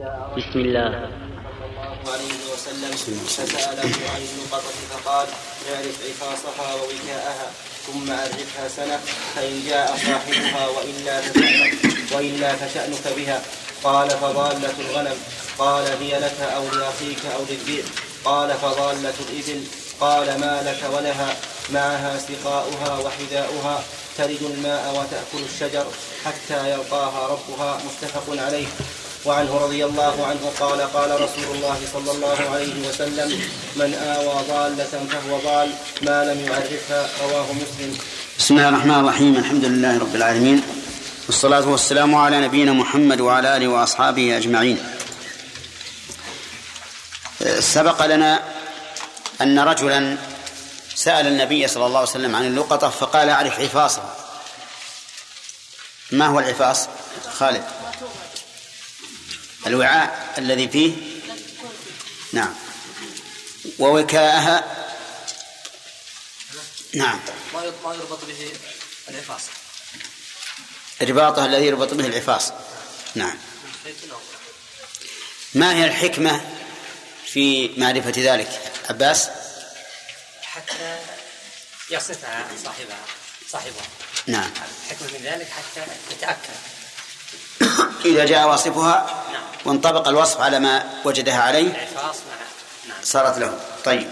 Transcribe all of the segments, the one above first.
بسم الله. عليه وسلم فسأله عن اللقطة فقال اعرف عفاصها ووكاءها ثم أعرفها سنة فإن جاء صاحبها وإلا فشأنك وإلا فشأنك بها قال فضالة الغنم قال هي لك أو لأخيك أو للذئب قال فضالة الإبل قال ما لك ولها معها سقاؤها وحذاؤها تلد الماء وتأكل الشجر حتى يلقاها ربها متفق عليه. وعنه رضي الله عنه قال قال رسول الله صلى الله عليه وسلم من آوى ضالة فهو ضال ما لم يعرفها رواه مسلم. بسم الله الرحمن الرحيم الحمد لله رب العالمين والصلاة والسلام على نبينا محمد وعلى آله وأصحابه أجمعين. سبق لنا أن رجلا سأل النبي صلى الله عليه وسلم عن اللقطة فقال أعرف عفاصها ما هو العفاص؟ خالد. الوعاء الذي فيه؟ نعم. ووكاءها؟ نعم. ما يربط به العفاص. رباطها الذي يربط به العفاص. نعم. ما هي الحكمة في معرفة ذلك؟ عباس؟ حتى يصفها صاحبها صاحبها. نعم. الحكمة من ذلك حتى يتأكد. إذا جاء واصفها. وانطبق الوصف على ما وجدها عليه صارت له طيب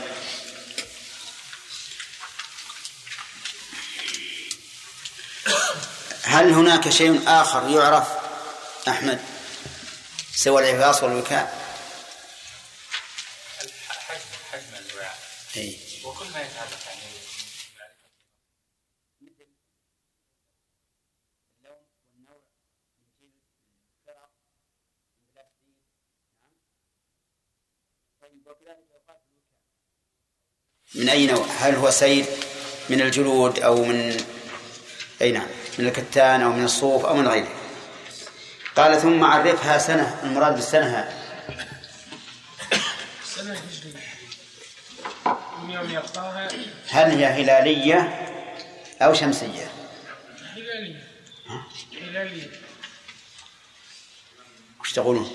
هل هناك شيء آخر يعرف أحمد سوى العفاص والوكاء حجم حجم الوعاء أي. وكل ما يتعلق من أي نوع هل هو سيد من الجلود أو من أي نعم من الكتان أو من الصوف أو من غيره؟ قال ثم عرفها سنة المراد بالسنة هذه يوم يلقاها هل هي هلالية أو شمسية؟ هلالية هلالية وش تقولون؟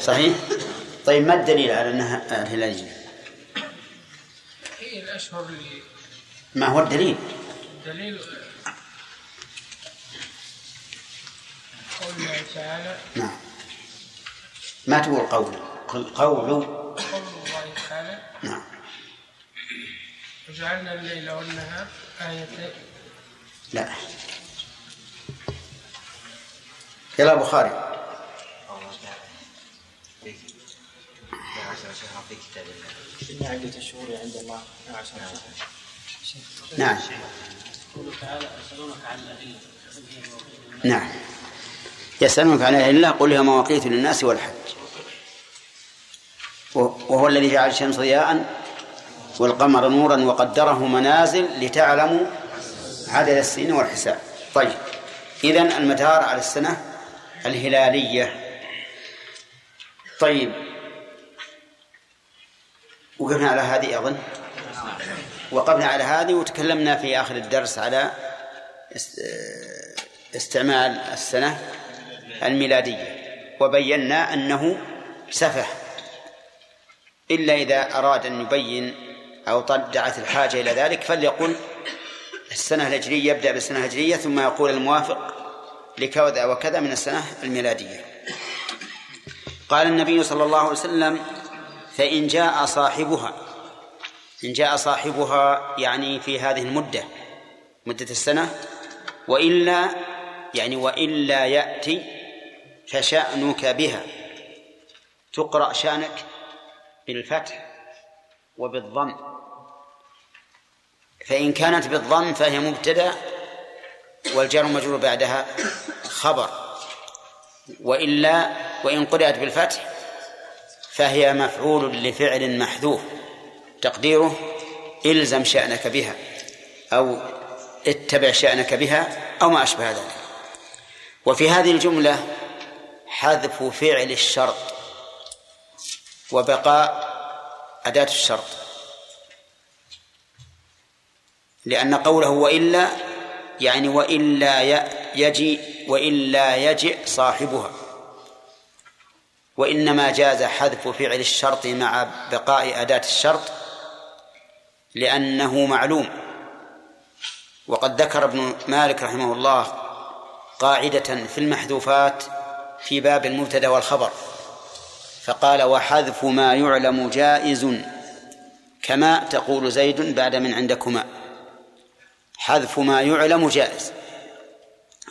صحيح؟ طيب ما الدليل على أنها هلالية؟ هي الأشهر اللي ما هو الدليل؟ الدليل؟ قول الله تعالى. نعم. ما تقول قول؟ قل قول. قول الله تعالى. نعم. وجعلنا الليل والنهار آيتين. لا. يلا بخاري. إن عدة الشهور عند الله عشر نعم. قوله تعالى يسألونك عن الأهلة نعم يسألونك عن الله قل هي مواقيت للناس والحج. وهو الذي جعل الشمس ضياء والقمر نورا وقدره منازل لتعلموا عدد السنين والحساب. طيب إذن المدار على السنة الهلالية. طيب وقفنا على هذه أظن وقفنا على هذه وتكلمنا في آخر الدرس على است- استعمال السنة الميلادية. وبينا أنه سفه. إلا إذا أراد أن يبين أو دعت الحاجة إلى ذلك فليقل السنة الهجرية يبدأ بالسنة الهجرية ثم يقول الموافق لكذا وكذا من السنة الميلادية. قال النبي صلى الله عليه وسلم فإن جاء صاحبها إن جاء صاحبها يعني في هذه المدة مدة السنة وإلا يعني وإلا يأتي فشأنك بها. تقرأ شأنك بالفتح وبالضم. فإن كانت بالضم فهي مبتدأ والجار مجرور بعدها خبر. وإلا وإن قرأت بالفتح فهي مفعول لفعل محذوف. تقديره إلزم شأنك بها أو اتبع شأنك بها أو ما أشبه ذلك. وفي هذه الجملة حذف فعل الشرط وبقاء أداة الشرط. لأن قوله وإلا يعني وإلا يجي وإلا يجئ صاحبها. وإنما جاز حذف فعل الشرط مع بقاء أداة الشرط لأنه معلوم. وقد ذكر ابن مالك رحمه الله قاعدة في المحذوفات في باب المبتدأ والخبر فقال وحذف ما يعلم جائز كما تقول زيد بعد من عندكما. حذف ما يعلم جائز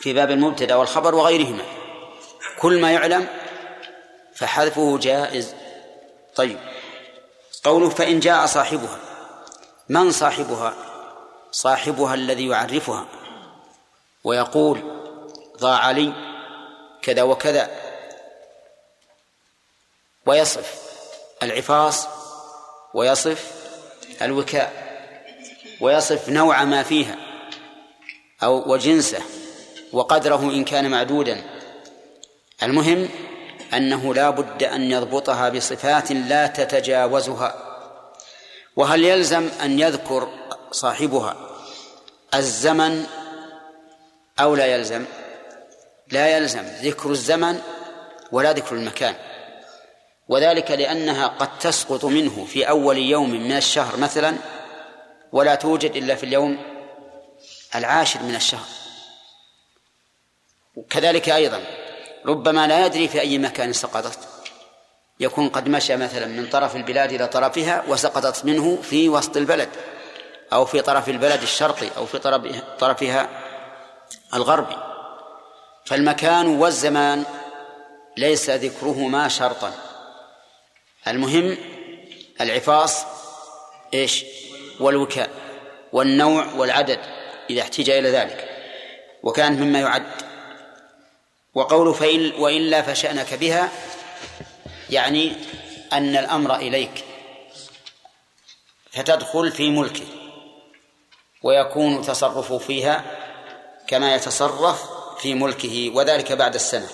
في باب المبتدأ والخبر وغيرهما. كل ما يعلم فحذفه جائز. طيب قوله فإن جاء صاحبها من صاحبها؟ صاحبها الذي يعرفها. ويقول ضاع لي كذا وكذا. ويصف العفاص ويصف الوكاء ويصف نوع ما فيها أو وجنسه وقدره إن كان معدودا. المهم أنه لا بد أن يضبطها بصفات لا تتجاوزها. وهل يلزم أن يذكر صاحبها الزمن أو لا يلزم؟ لا يلزم. ذكر الزمن ولا ذكر المكان. وذلك لأنها قد تسقط منه في أول يوم من الشهر مثلا ولا توجد إلا في اليوم العاشر من الشهر. وكذلك أيضا ربما لا يدري في أي مكان سقطت. يكون قد مشى مثلا من طرف البلاد إلى طرفها وسقطت منه في وسط البلد أو في طرف البلد الشرقي أو في طرفها الغربي. فالمكان والزمان ليس ذكرهما شرطا. المهم العفاص إيش؟ والوكاء والنوع والعدد إذا احتج إلى ذلك. وكانت مما يعد وقول فإن وإلا فشأنك بها يعني أن الأمر إليك فتدخل في ملكه ويكون تصرفه فيها كما يتصرف في ملكه وذلك بعد السنة.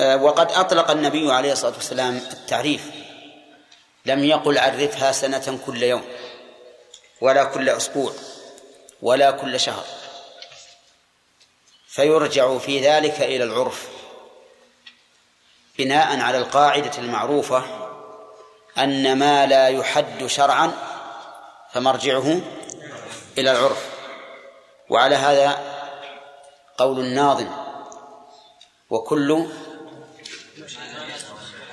آه، وقد أطلق النبي عليه الصلاة والسلام التعريف لم يقل عرفها سنة كل يوم ولا كل أسبوع ولا كل شهر. فيرجع في ذلك إلى العرف بناء على القاعدة المعروفة أن ما لا يحد شرعا فمرجعه إلى العرف. وعلى هذا قول الناظم وكل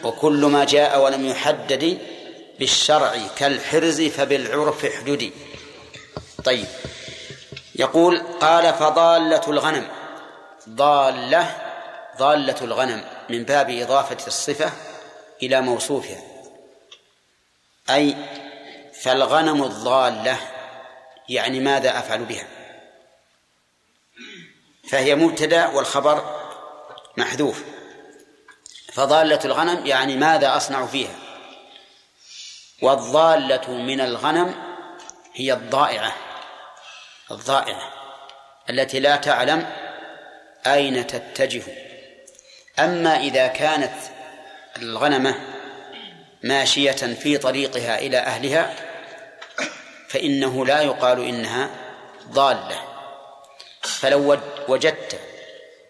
وكل ما جاء ولم يحدد بالشرع كالحرز فبالعرف احددي طيب يقول قال فضالة الغنم ضالة ضالة الغنم من باب إضافة الصفة إلى موصوفها. أي فالغنم الضالة يعني ماذا أفعل بها؟ فهي مبتدأ والخبر محذوف. فضالة الغنم يعني ماذا أصنع فيها؟ والضالة من الغنم هي الضائعة الضائعة التي لا تعلم أين تتجه؟ أما إذا كانت الغنمة ماشية في طريقها إلى أهلها فإنه لا يقال إنها ضالة. فلو وجدت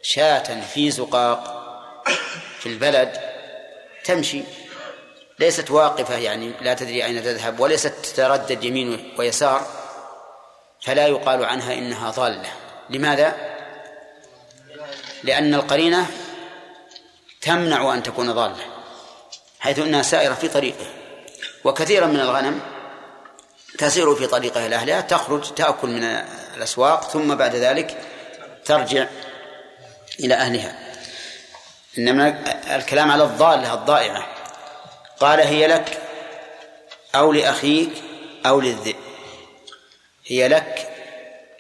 شاة في زقاق في البلد تمشي. ليست واقفة يعني لا تدري أين تذهب وليست تتردد يمين ويسار فلا يقال عنها إنها ضالة. لماذا؟ لأن القرينة تمنع أن تكون ضالة حيث أنها سائرة في طريقه وكثيرا من الغنم تسير في طريقها إلى أهلها تخرج تأكل من الأسواق ثم بعد ذلك ترجع إلى أهلها. إنما الكلام على الضالة الضائعة قال هي لك أو لأخيك أو للذئب هي لك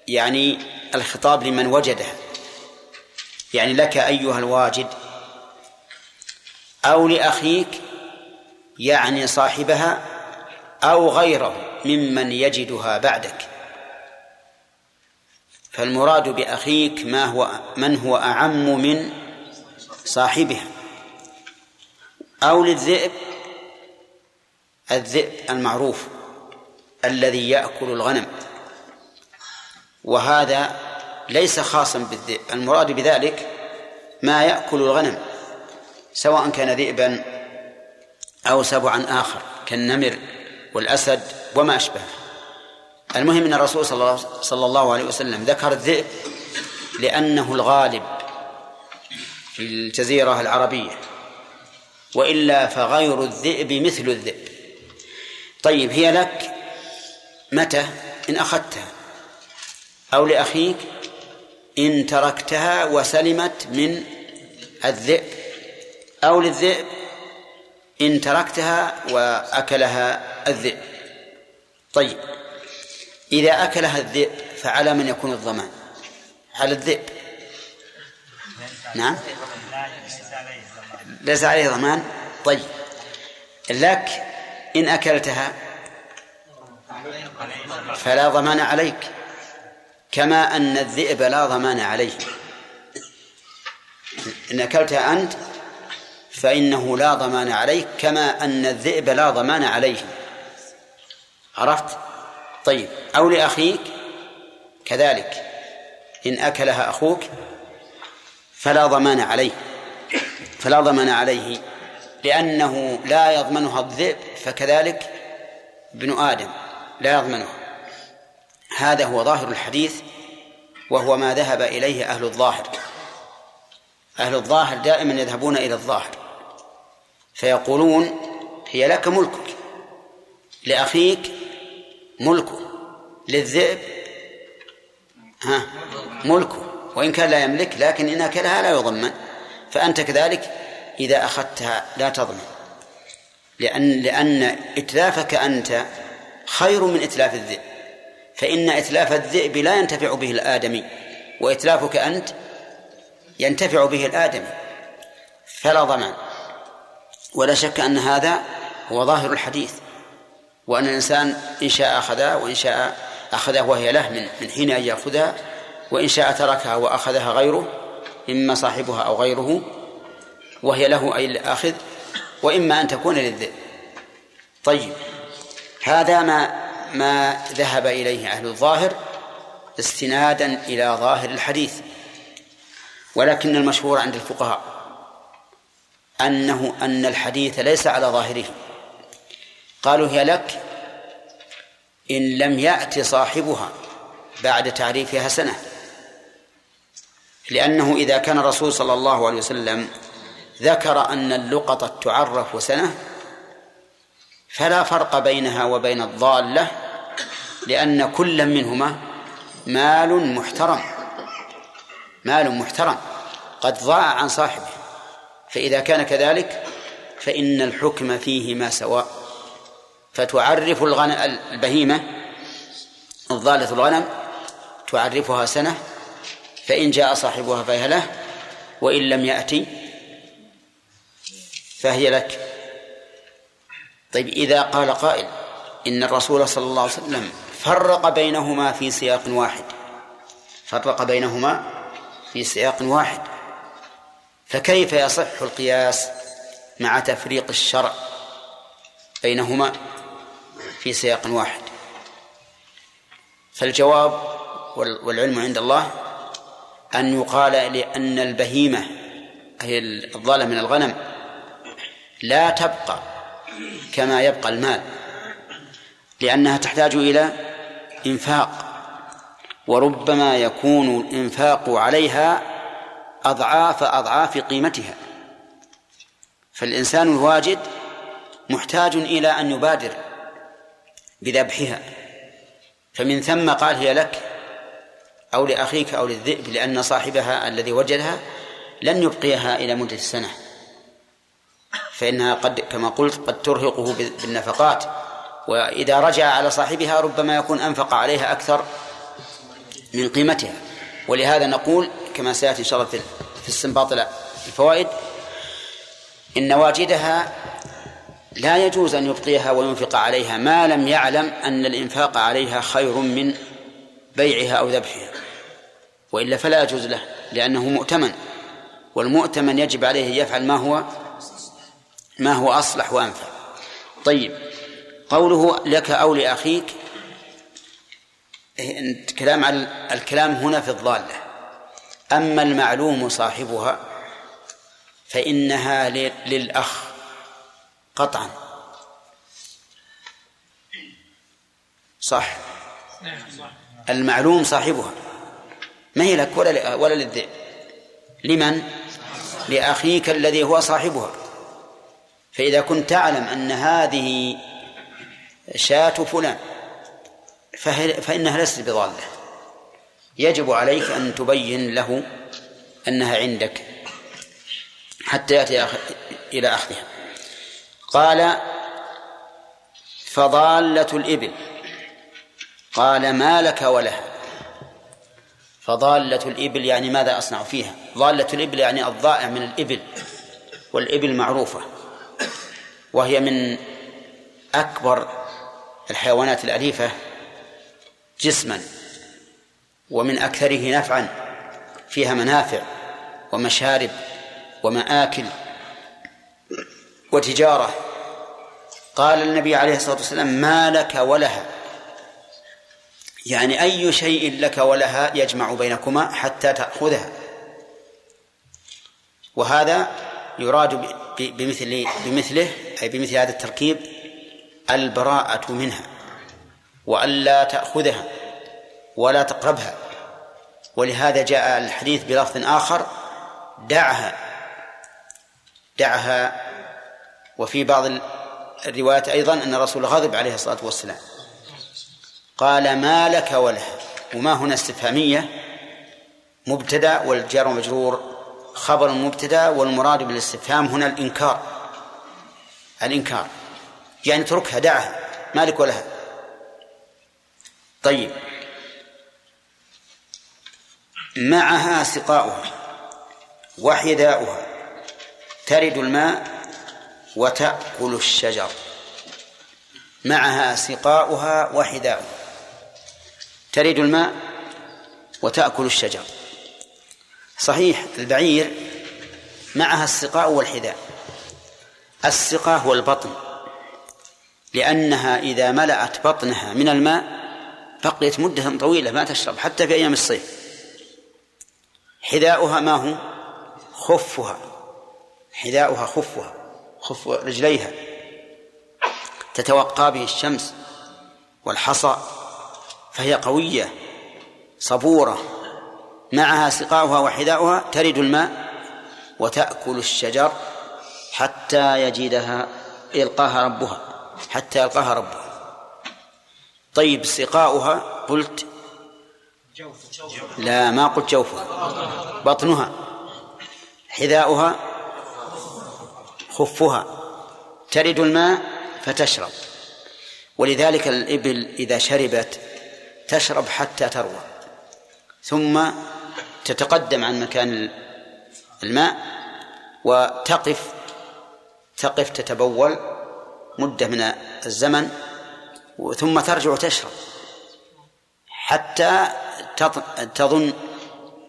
يعني الخطاب لمن وجده. يعني لك أيها الواجد أو لأخيك يعني صاحبها أو غيره ممن يجدها بعدك. فالمراد بأخيك ما هو من هو أعم من صاحبها. أو للذئب الذئب المعروف الذي يأكل الغنم. وهذا ليس خاصا بالذئب. المراد بذلك ما يأكل الغنم سواء كان ذئبا أو سبعا آخر كالنمر والأسد وما أشبهه. المهم أن الرسول صلى الله عليه وسلم ذكر الذئب لأنه الغالب في الجزيرة العربية وإلا فغير الذئب مثل الذئب. طيب هي لك متى؟ إن أخذتها أو لأخيك؟ إن تركتها وسلمت من الذئب أو للذئب إن تركتها وأكلها الذئب. طيب إذا أكلها الذئب فعلى من يكون الضمان؟ على الذئب. نعم. ليس عليه ضمان؟ طيب لك إن أكلتها فلا ضمان عليك. كما أن الذئب لا ضمان عليه. إن أكلتها أنت فإنه لا ضمان عليك كما أن الذئب لا ضمان عليه. عرفت؟ طيب. أو لأخيك كذلك. إن أكلها أخوك فلا ضمان عليه. فلا ضمان عليه. لأنه لا يضمنها الذئب فكذلك ابن آدم لا يضمنها. هذا هو ظاهر الحديث وهو ما ذهب إليه أهل الظاهر. أهل الظاهر دائما يذهبون إلى الظاهر. فيقولون هي لك ملكك. لأخيك ملكه. للذئب ها ملكه. وإن كان لا يملك لكن إن أكلها لا يضمن. فأنت كذلك إذا أخذتها لا تضمن. لأن لأن إتلافك أنت خير من إتلاف الذئب. فإن إتلاف الذئب لا ينتفع به الآدمي وإتلافك أنت ينتفع به الآدمي فلا ضمان. ولا شك أن هذا هو ظاهر الحديث وأن الإنسان إن شاء أخذها وإن شاء أخذها وهي له من من حين أن يأخذها وإن شاء تركها وأخذها غيره إما صاحبها أو غيره وهي له أي الآخذ وإما أن تكون للذئب. طيب هذا ما ما ذهب إليه أهل الظاهر استنادا إلى ظاهر الحديث ولكن المشهور عند الفقهاء أنه أن الحديث ليس على ظاهره. قالوا هي لك إن لم يأت صاحبها بعد تعريفها سنة لأنه إذا كان الرسول صلى الله عليه وسلم ذكر أن اللقطة تعرف سنة فلا فرق بينها وبين الضالة لأن كل منهما مال محترم. مال محترم. قد ضاع عن صاحبه. فإذا كان كذلك فإن الحكم فيهما سواء. فتعرف الغنم البهيمة الضالة الغنم تعرفها سنة فإن جاء صاحبها فهي له وإن لم يأتي فهي لك. طيب إذا قال قائل إن الرسول صلى الله عليه وسلم فرق بينهما في سياق واحد فرق بينهما في سياق واحد فكيف يصح القياس مع تفريق الشرع بينهما في سياق واحد؟ فالجواب والعلم عند الله أن يقال لأن البهيمة هي الضالة من الغنم لا تبقى كما يبقى المال لأنها تحتاج إلى إنفاق وربما يكون الإنفاق عليها أضعاف أضعاف قيمتها. فالإنسان الواجد محتاج إلى أن يبادر بذبحها. فمن ثم قال هي لك أو لأخيك أو للذئب لأن صاحبها الذي وجدها لن يبقيها إلى مدة السنة. فإنها قد كما قلت قد ترهقه بالنفقات. وإذا رجع على صاحبها ربما يكون أنفق عليها أكثر من قيمتها. ولهذا نقول كما سيأتي إن شاء الله في استنباط الفوائد إن واجدها لا يجوز أن يبقيها وينفق عليها ما لم يعلم أن الإنفاق عليها خير من بيعها أو ذبحها. وإلا فلا يجوز له لأنه مؤتمن. والمؤتمن يجب عليه يفعل ما هو ما هو أصلح وأنفع. طيب قوله لك أو لأخيك كلام على الكلام هنا في الضالة. أما المعلوم صاحبها فإنها للأخ قطعا. صح؟ المعلوم صاحبها. ما هي لك؟ ولا ولا للذئب. لمن؟ لأخيك الذي هو صاحبها. فإذا كنت تعلم أن هذه شاة فلان فإنها ليست بضالة. يجب عليك أن تبين له أنها عندك حتى يأتي إلى أخذها. قال فضالة الإبل. قال ما لك ولها. فضالة الإبل يعني ماذا أصنع فيها؟ ضالة الإبل يعني الضائع من الإبل والإبل معروفة. وهي من أكبر الحيوانات الأليفة جسما ومن أكثره نفعا فيها منافع ومشارب ومآكل وتجارة. قال النبي عليه الصلاة والسلام ما لك ولها. يعني أي شيء لك ولها يجمع بينكما حتى تأخذها. وهذا يراد بمثل بمثله أي بمثل هذا التركيب البراءة منها وألا تأخذها ولا تقربها. ولهذا جاء الحديث بلفظ آخر دعها دعها. وفي بعض الروايات أيضا أن الرسول غضب عليه الصلاة والسلام. قال ما لك ولها وما هنا استفهامية مبتدأ والجار ومجرور خبر مبتدأ والمراد بالاستفهام هنا الإنكار. الإنكار. يعني اتركها دعها. ما لك ولها. طيب. معها سقاؤها. وحذاؤها ترد الماء وتأكل الشجر. معها سقاؤها وحذاؤها ترد الماء وتأكل الشجر. صحيح البعير معها السقاء والحذاء. السقاء هو البطن. لأنها إذا ملأت بطنها من الماء بقيت مدة طويلة ما تشرب حتى في أيام الصيف. حذاؤها ما هو؟ خفها. حذاؤها خفها خف رجليها. تتوقى به الشمس والحصى فهي قوية صبورة. معها سقاؤها وحذاؤها ترد الماء وتأكل الشجر حتى يجدها يلقاها ربها حتى يلقاها ربها. طيب سقاؤها قلت لا ما قلت جوفها. بطنها حذاؤها خفها. ترد الماء فتشرب. ولذلك الإبل إذا شربت تشرب حتى تروى. ثم تتقدم عن مكان الماء وتقف تقف تتبول مدة من الزمن ثم ترجع تشرب حتى تظن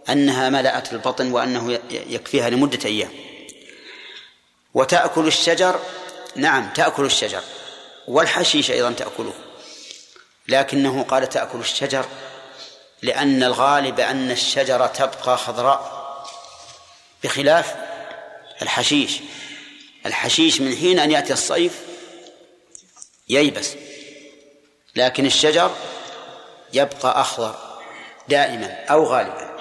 أنها ملأت البطن وأنه يكفيها لمدة أيام. وتأكل الشجر نعم تأكل الشجر والحشيش أيضا تأكله لكنه قال تأكل الشجر لأن الغالب أن الشجرة تبقى خضراء بخلاف الحشيش. الحشيش من حين أن يأتي الصيف ييبس لكن الشجر يبقى أخضر دائما أو غالبا.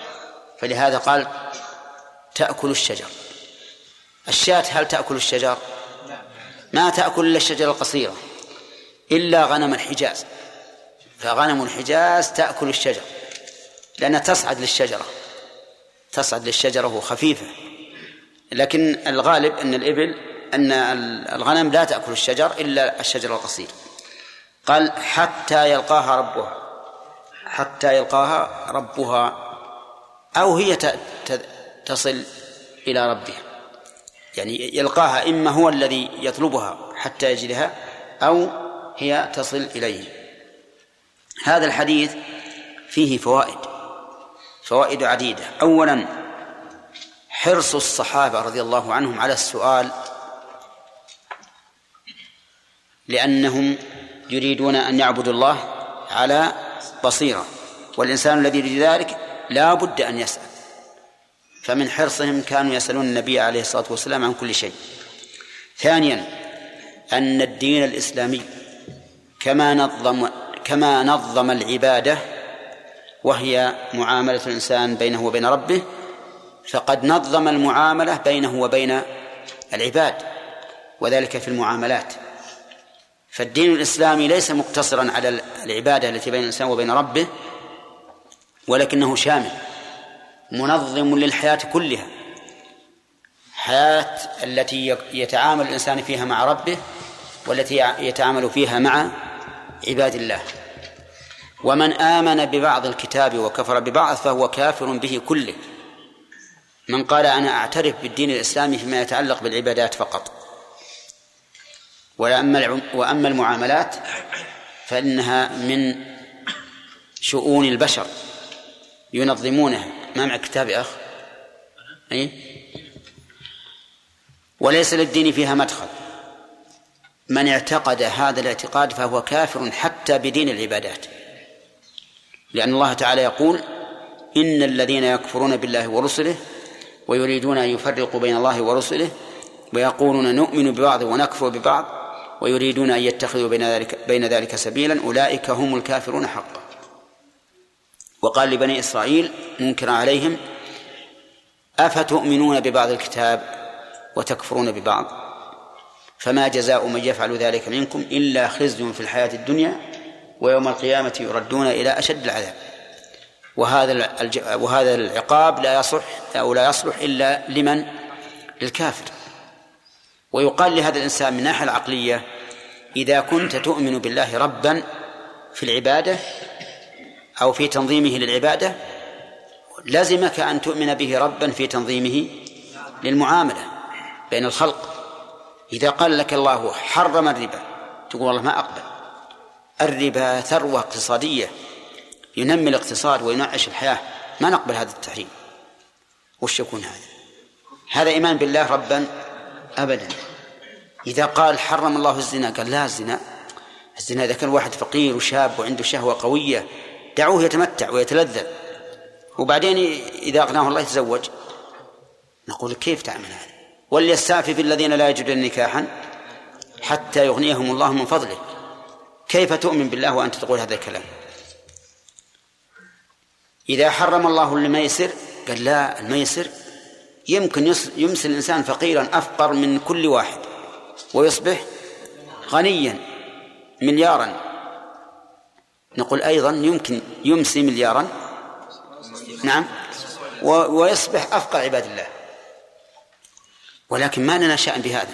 فلهذا قال تأكل الشجر. الشاة هل تأكل الشجر؟ ما تأكل إلا الشجرة القصيرة إلا غنم الحجاز. فغنم الحجاز تأكل الشجر. لأنها تصعد للشجرة. تصعد للشجرة وخفيفة لكن الغالب أن الإبل أن الغنم لا تأكل الشجر إلا الشجر القصير قال حتى يلقاها ربها. حتى يلقاها ربها. أو هي تصل إلى ربها. يعني يلقاها إما هو الذي يطلبها حتى يجدها أو هي تصل إليه. هذا الحديث فيه فوائد. فوائد عديدة. أولا حرص الصحابة رضي الله عنهم على السؤال لأنهم يريدون أن يعبدوا الله على بصيرة والإنسان الذي يريد ذلك لا بد أن يسأل. فمن حرصهم كانوا يسألون النبي عليه الصلاة والسلام عن كل شيء. ثانيا أن الدين الإسلامي كما نظم كما نظم العبادة وهي معاملة الإنسان بينه وبين ربه فقد نظم المعاملة بينه وبين العباد وذلك في المعاملات. فالدين الإسلامي ليس مقتصرا على العبادة التي بين الإنسان وبين ربه ولكنه شامل منظم للحياة كلها. حياة التي يتعامل الإنسان فيها مع ربه والتي يتعامل فيها مع عباد الله. ومن آمن ببعض الكتاب وكفر ببعض فهو كافر به كله. من قال أنا أعترف بالدين الإسلامي فيما يتعلق بالعبادات فقط. وأما وأما المعاملات فإنها من شؤون البشر. ينظمونها. ما معك كتاب يا أخ؟ أي وليس للدين فيها مدخل. من اعتقد هذا الاعتقاد فهو كافر حتى بدين العبادات. لأن الله تعالى يقول إن الذين يكفرون بالله ورسله ويريدون أن يفرقوا بين الله ورسله ويقولون نؤمن ببعض ونكفر ببعض ويريدون أن يتخذوا بين ذلك بين ذلك سبيلا أولئك هم الكافرون حقا. وقال لبني إسرائيل منكرا عليهم أفتؤمنون ببعض الكتاب وتكفرون ببعض؟ فما جزاء من يفعل ذلك منكم إلا خزي في الحياة الدنيا ويوم القيامة يردون إلى أشد العذاب. وهذا وهذا العقاب لا يصح أو لا يصلح إلا لمن؟ للكافر. ويقال لهذا الإنسان من الناحية العقلية إذا كنت تؤمن بالله ربا في العبادة أو في تنظيمه للعبادة لزمك أن تؤمن به ربا في تنظيمه للمعاملة بين الخلق. إذا قال لك الله حرم الربا تقول والله ما أقبل. الربا ثروة اقتصادية. ينمي الاقتصاد وينعش الحياة. ما نقبل هذا التحريم. وش يكون هذا؟ هذا إيمان بالله ربا أبدا. إذا قال حرم الله الزنا قال لا الزنا. الزنا إذا كان واحد فقير وشاب وعنده شهوة قوية دعوه يتمتع ويتلذذ. وبعدين إذا أغناه الله يتزوج نقول كيف تعمل هذا؟ وليستعفف الذين لا يجدون نكاحا حتى يغنيهم الله من فضله. كيف تؤمن بالله وأنت تقول هذا الكلام؟ إذا حرم الله الميسر قال لا الميسر يمكن يمسي الإنسان فقيرا أفقر من كل واحد ويصبح غنيا مليارا. نقول أيضا يمكن يمسي مليارا. نعم. ويصبح أفقر عباد الله. ولكن ما لنا شأن بهذا.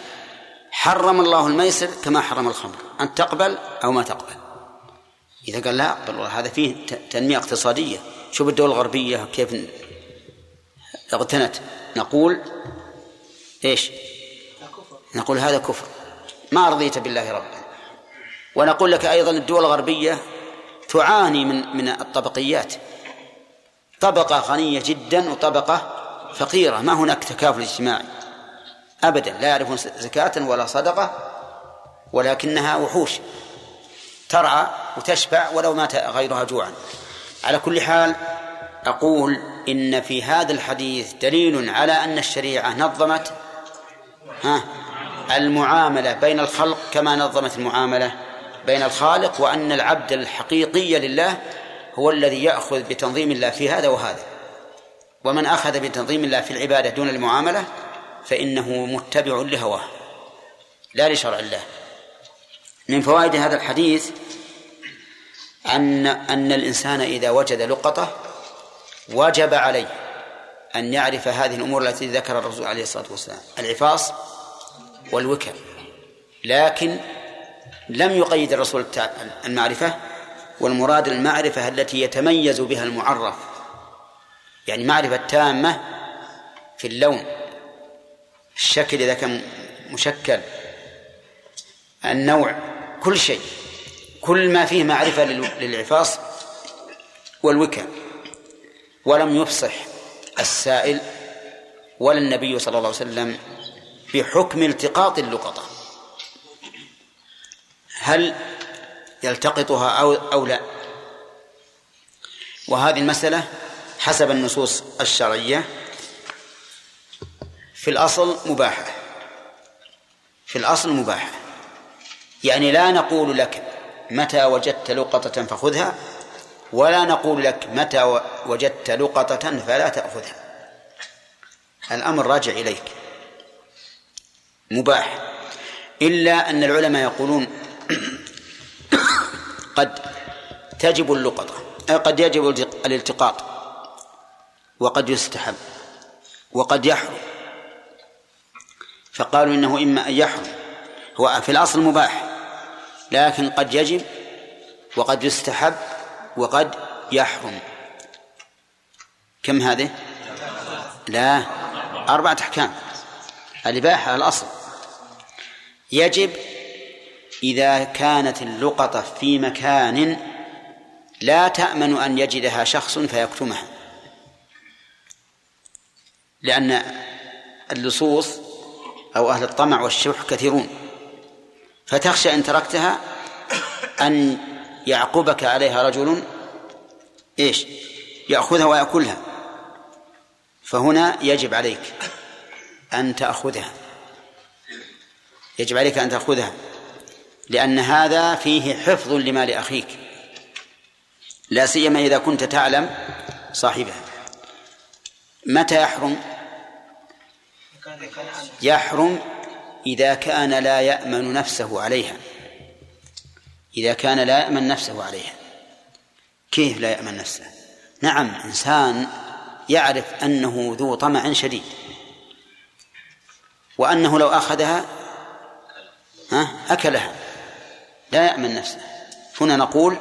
حرم الله الميسر كما حرم الخمر. أن تقبل أو ما تقبل. إذا قال لا أقبل هذا فيه تنمية اقتصادية. شوف الدول الغربية كيف اغتنت. نقول إيش؟ نقول هذا كفر. ما رضيت بالله ربا. ونقول لك أيضا الدول الغربية تعاني من من الطبقيات. طبقة غنية جدا وطبقة فقيرة. ما هناك تكافل اجتماعي. أبدا لا يعرفون زكاة ولا صدقة ولكنها وحوش. ترعى وتشبع ولو مات غيرها جوعا. على كل حال أقول إن في هذا الحديث دليل على أن الشريعة نظمت ها المعاملة بين الخلق كما نظمت المعاملة بين الخالق وأن العبد الحقيقي لله هو الذي يأخذ بتنظيم الله في هذا وهذا. ومن أخذ بتنظيم الله في العبادة دون المعاملة فإنه متبع لهواه لا لشرع الله. من فوائد هذا الحديث أن أن الإنسان إذا وجد لقطة وجب عليه أن يعرف هذه الأمور التي ذكر الرسول عليه الصلاة والسلام العفاص والوكر. لكن لم يقيد الرسول المعرفة والمراد المعرفة التي يتميز بها المعرف يعني معرفة تامة في اللون. الشكل إذا كان مشكل النوع كل شيء كل ما فيه معرفة للعفاص والوكا ولم يفصح السائل ولا النبي صلى الله عليه وسلم بحكم التقاط اللقطة. هل يلتقطها أو أو لا؟ وهذه المسألة حسب النصوص الشرعية. في الأصل مباحة. في الأصل مباحة. يعني لا نقول لك متى وجدت لقطة فخذها ولا نقول لك متى وجدت لقطة فلا تأخذها. الأمر راجع إليك. مباح. إلا أن العلماء يقولون قد تجب اللقطة قد يجب الالتقاط وقد يستحب وقد يحرم. فقالوا إنه إما أن يحرم هو في الأصل مباح لكن قد يجب وقد يستحب وقد يحرم. كم هذه؟ لا أربعة أحكام. الإباحة الأصل. يجب إذا كانت اللقطة في مكان لا تأمن أن يجدها شخص فيكتمها لأن اللصوص أو أهل الطمع والشح كثيرون. فتخشى إن تركتها أن يعقبك عليها رجل إيش؟ يأخذها ويأكلها. فهنا يجب عليك أن تأخذها. يجب عليك أن تأخذها لأن هذا فيه حفظ لمال أخيك. لا سيما إذا كنت تعلم صاحبها. متى يحرم؟ يحرم إذا كان لا يأمن نفسه عليها. إذا كان لا يأمن نفسه عليها. كيف لا يأمن نفسه؟ نعم إنسان يعرف أنه ذو طمع شديد. وأنه لو أخذها ها أكلها. لا يأمن نفسه. هنا نقول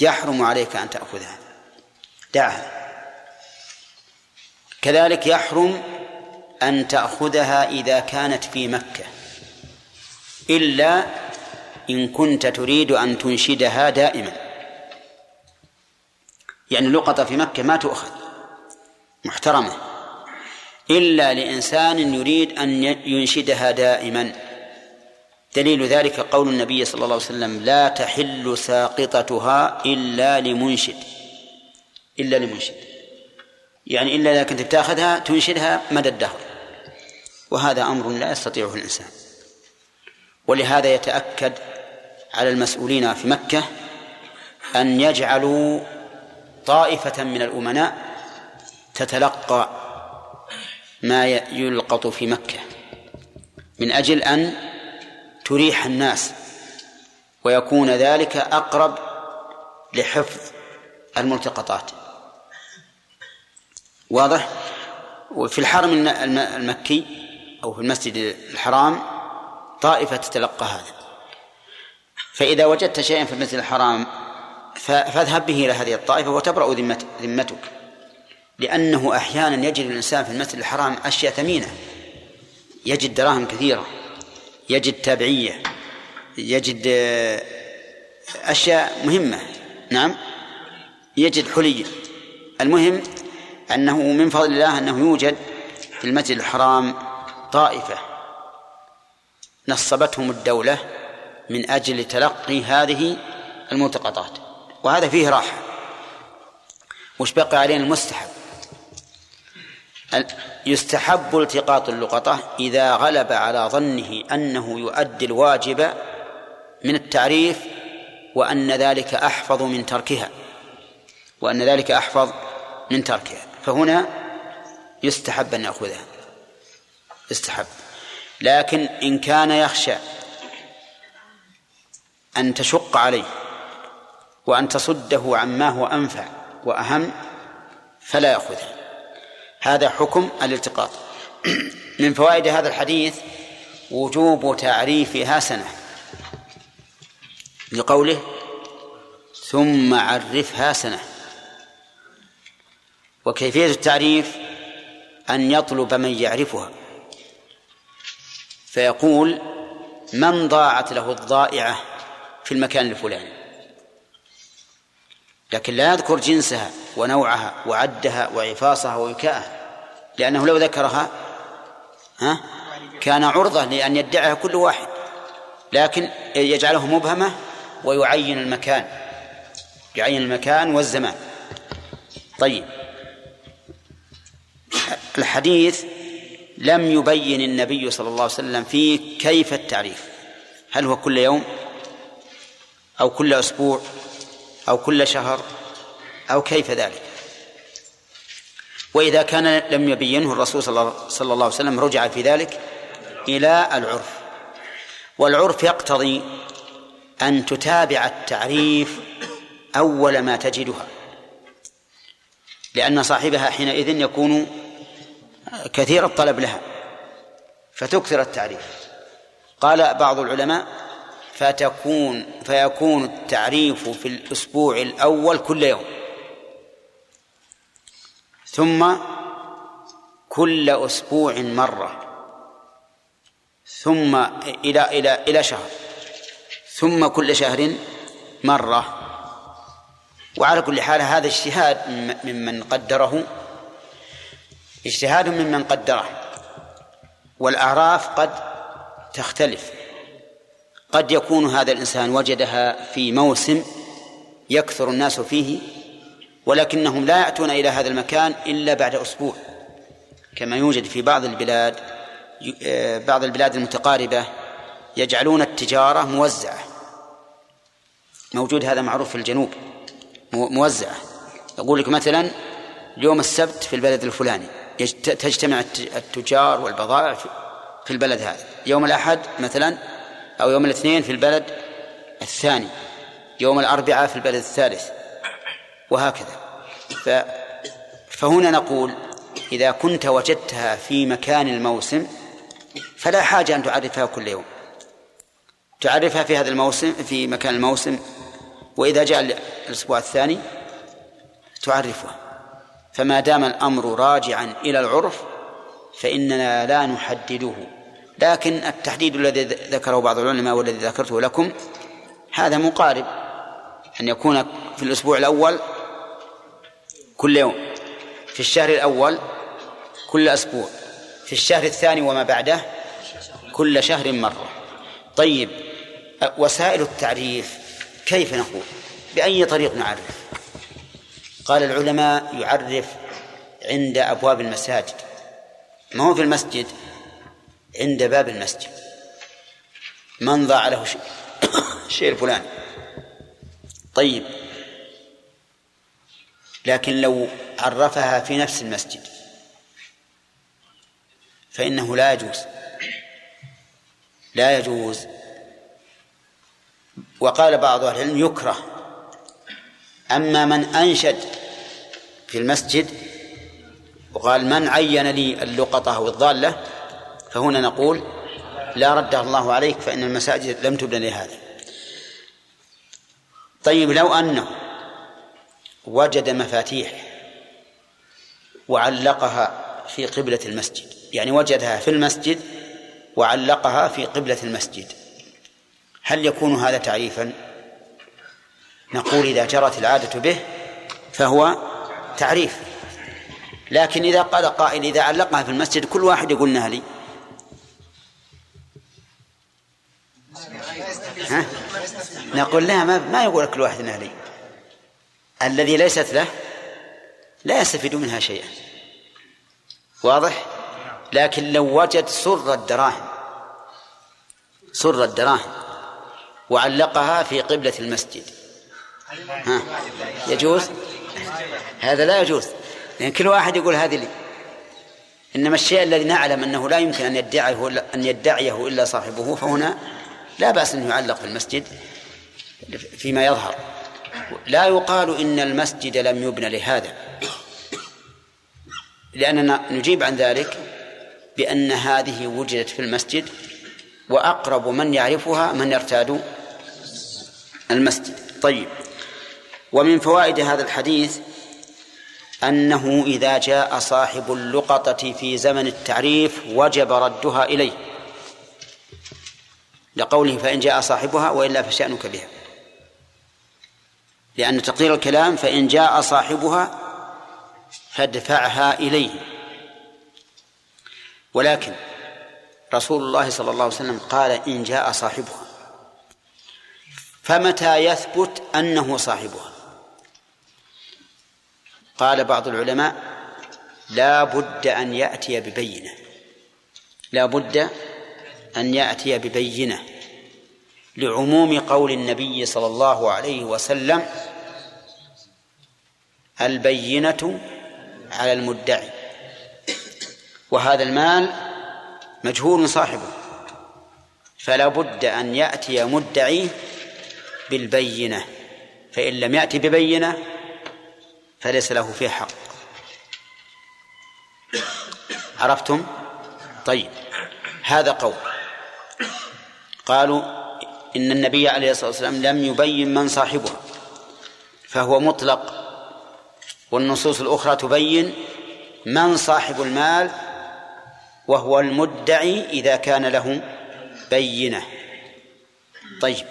يحرم عليك أن تأخذها. دعها. كذلك يحرم أن تأخذها إذا كانت في مكة. إلا إن كنت تريد أن تنشدها دائما. يعني لقطة في مكة ما تؤخذ. محترمة. إلا لإنسان يريد أن ينشدها دائما. دليل ذلك قول النبي صلى الله عليه وسلم لا تحل ساقطتها إلا لمنشد. إلا لمنشد. يعني إلا إذا كنت بتأخذها تنشدها مدى الدهر. وهذا أمر لا يستطيعه الإنسان. ولهذا يتأكد على المسؤولين في مكة أن يجعلوا طائفة من الأمناء تتلقى ما يلقط في مكة من أجل أن تريح الناس ويكون ذلك أقرب لحفظ الملتقطات. واضح؟ وفي الحرم المكي أو في المسجد الحرام طائفة تتلقى هذا. فإذا وجدت شيئا في المسجد الحرام فاذهب به إلى هذه الطائفة وتبرأ ذمتك. لأنه أحيانا يجد الإنسان في المسجد الحرام أشياء ثمينة. يجد دراهم كثيرة يجد تابعية يجد آه، أشياء مهمة. نعم؟ يجد حلي. المهم أنه من فضل الله أنه يوجد في المسجد الحرام طائفة نصبتهم الدولة من أجل تلقي هذه الملتقطات. وهذا فيه راحة. وش بقي علينا المستحب؟ يستحب التقاط اللقطة إذا غلب على ظنه أنه يؤدي الواجب من التعريف وأن ذلك أحفظ من تركها. وأن ذلك أحفظ من تركها. فهنا يستحب أن يأخذها. يستحب لكن إن كان يخشى أن تشق عليه وأن تصده عما هو أنفع وأهم فلا يأخذها هذا حكم الالتقاط. من فوائد هذا الحديث وجوب تعريفها سنة لقوله ثم عرفها سنة وكيفية التعريف أن يطلب من يعرفها. فيقول من ضاعت له الضائعة في المكان الفلاني. لكن لا يذكر جنسها ونوعها وعدها وعفاصها ووكاءها لأنه لو ذكرها ها كان عرضة لأن يدعيها كل واحد لكن يجعله مبهمة ويعين المكان يعين المكان والزمان. طيب الحديث لم يبين النبي صلى الله عليه وسلم فيه كيف التعريف. هل هو كل يوم؟ أو كل أسبوع؟ أو كل شهر؟ أو كيف ذلك؟ وإذا كان لم يبينه الرسول صلى الله عليه وسلم رجع في ذلك إلى العرف. والعرف يقتضي أن تتابع التعريف أول ما تجدها. لأن صاحبها حينئذ يكون كثير الطلب لها فتكثر التعريف. قال بعض العلماء فتكون فيكون التعريف في الأسبوع الأول كل يوم. ثم كل أسبوع مرة. ثم إلى إلى إلى شهر. ثم كل شهر مرة. وعلى كل حال هذا اجتهاد ممن قدره اجتهاد ممن قدره والأعراف قد تختلف. قد يكون هذا الإنسان وجدها في موسم يكثر الناس فيه ولكنهم لا يأتون إلى هذا المكان إلا بعد أسبوع. كما يوجد في بعض البلاد بعض البلاد المتقاربة يجعلون التجارة موزعة. موجود هذا معروف في الجنوب موزعة. يقول لك مثلا يوم السبت في البلد الفلاني. تجتمع التجار والبضائع في البلد هذا. يوم الأحد مثلا أو يوم الاثنين في البلد الثاني. يوم الأربعاء في البلد الثالث. وهكذا. ف فهنا نقول إذا كنت وجدتها في مكان الموسم فلا حاجة أن تعرفها كل يوم. تعرفها في هذا الموسم في مكان الموسم. وإذا جاء الأسبوع الثاني تعرفها. فما دام الأمر راجعا إلى العرف فإننا لا نحدده. لكن التحديد الذي ذكره بعض العلماء والذي ذكرته لكم هذا مقارب أن يكون في الأسبوع الأول كل يوم في الشهر الأول كل أسبوع في الشهر الثاني وما بعده كل شهر مرة. طيب وسائل التعريف كيف نقول؟ بأي طريق نعرف؟ قال العلماء يعرف عند أبواب المساجد. ما هو في المسجد؟ عند باب المسجد. من ضاع له شيء؟ شيء الفلاني. طيب. لكن لو عرفها في نفس المسجد فإنه لا يجوز. لا يجوز. وقال بعض أهل العلم يكره. أما من أنشد في المسجد وقال من عين لي اللقطة أو الضالة فهنا نقول لا ردها الله عليك فإن المساجد لم تبنى لهذا. طيب لو أنه وجد مفاتيح وعلقها في قبلة المسجد يعني وجدها في المسجد وعلقها في قبلة المسجد هل يكون هذا تعريفا؟ نقول إذا جرت العادة به فهو تعريف. لكن إذا قال قائل إذا علقها في المسجد كل واحد يقول نهلي. ها؟ نقول لا ما, ما يقول كل واحد نهلي. الذي ليست له لا يستفيد منها شيئا. واضح؟ لكن لو وجد سر الدراهم سر الدراهم وعلقها في قبلة المسجد ها. يجوز؟ هذا لا يجوز. لأن كل واحد يقول هذه لي. إنما الشيء الذي نعلم أنه لا يمكن أن يدعيه أن يدعيه إلا صاحبه فهنا لا بأس أن يعلق في المسجد فيما يظهر. لا يقال إن المسجد لم يبنى لهذا. لأننا نجيب عن ذلك بأن هذه وجدت في المسجد وأقرب من يعرفها من يرتاد المسجد. طيب. ومن فوائد هذا الحديث أنه إذا جاء صاحب اللقطة في زمن التعريف وجب ردها إليه. لقوله فإن جاء صاحبها وإلا فشأنك بها. لأن تقدير الكلام فإن جاء صاحبها فادفعها إليه. ولكن رسول الله صلى الله عليه وسلم قال إن جاء صاحبها فمتى يثبت أنه صاحبها؟ قال بعض العلماء لا بد أن يأتي ببينة. لا بد أن يأتي ببينة لعموم قول النبي صلى الله عليه وسلم البينة على المدعي. وهذا المال مجهول صاحبه. فلا بد أن يأتي مدعيه بالبينة. فإن لم يأتي ببينة فليس له فيه حق. عرفتم؟ طيب هذا قول. قالوا إن النبي عليه الصلاة والسلام لم يبين من صاحبها فهو مطلق. والنصوص الأخرى تبين من صاحب المال وهو المدعي إذا كان له بينة. طيب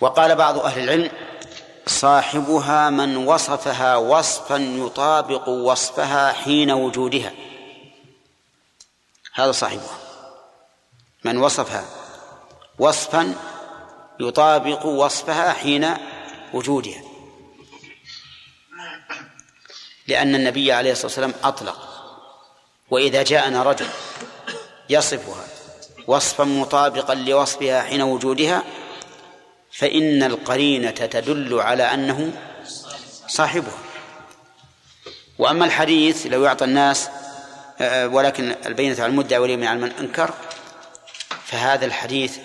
وقال بعض أهل العلم صاحبها من وصفها وصفا يطابق وصفها حين وجودها. هذا صاحبها. من وصفها وصفا يطابق وصفها حين وجودها. لأن النبي عليه الصلاة والسلام أطلق. وإذا جاءنا رجل يصفها وصفا مطابقا لوصفها حين وجودها فإن القرينة تدل على أنه صاحبها. وأما الحديث لو يعطى الناس آه، ولكن البينة على المدعي واليمين على من أنكر فهذا الحديث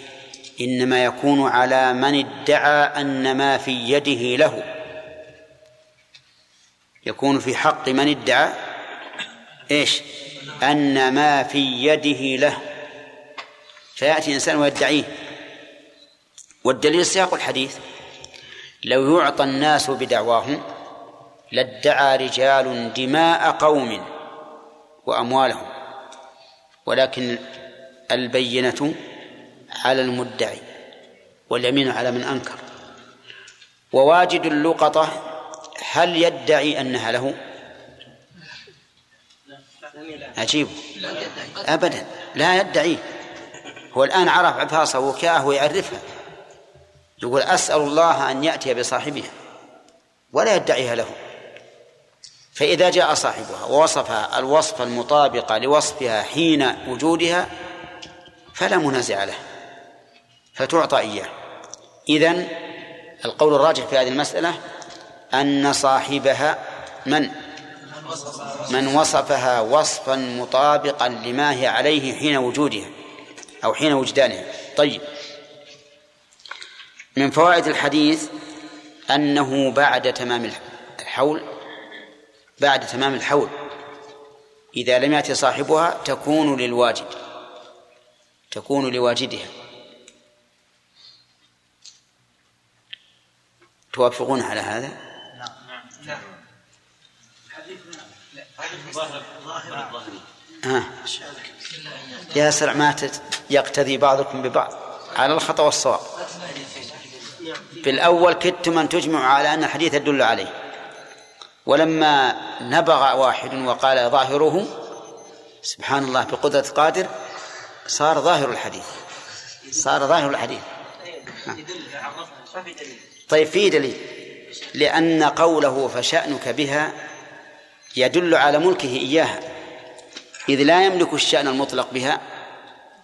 إنما يكون على من ادعى أن ما في يده له. يكون في حق من ادعى إيش؟ أن ما في يده له. فيأتي إنسان ويدعيه. والدليل سياق الحديث. لو يعطى الناس بدعواهم لادعى رجال دماء قوم وأموالهم ولكن البينة على المدعي واليمين على من أنكر. وواجد اللقطة هل يدعي أنها له؟ عجيب. أبدا. لا يدعيه هو الآن عرف عفاصة وكاءه ويعرفها. يقول أسأل الله أن يأتي بصاحبها ولا يدعيها له. فإذا جاء صاحبها ووصفها الوصف المطابق لوصفها حين وجودها فلا منازع له فتعطى إياه. إذن القول الراجح في هذه المسألة أن صاحبها من؟ من وصفها وصفا مطابقا لما هي عليه حين وجودها أو حين وجدانها. طيب. من فوائد الحديث أنه بعد تمام الحول بعد تمام الحول. إذا لم يأتي صاحبها تكون للواجد تكون لواجدها. توافقون على هذا؟ نعم نعم يا سرع ما يقتدي بعضكم ببعض على الخطأ والصواب. في الأول كدتم أن تجمعوا على أن الحديث يدل عليه. ولما نبغ واحد وقال ظاهره سبحان الله بقدرة قادر صار ظاهر الحديث. صار ظاهر الحديث. طيب في دليل. لأن قوله فشأنك بها يدل على ملكه إياها. إذ لا يملك الشأن المطلق بها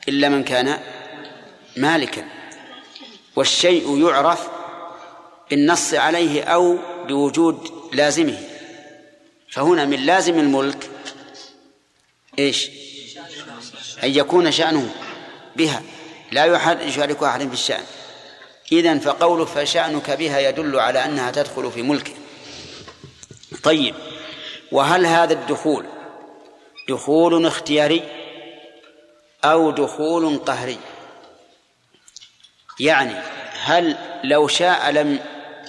إلا من كان مالكا. والشيء يعرف بالنص عليه أو بوجود لازمه. فهنا من لازم الملك إيش؟ أن يكون شأنه بها. لا يشارك أحد في الشأن. إذن فقوله فشأنك بها يدل على أنها تدخل في ملكه. طيب وهل هذا الدخول دخول اختياري أو دخول قهري؟ يعني هل لو شاء لم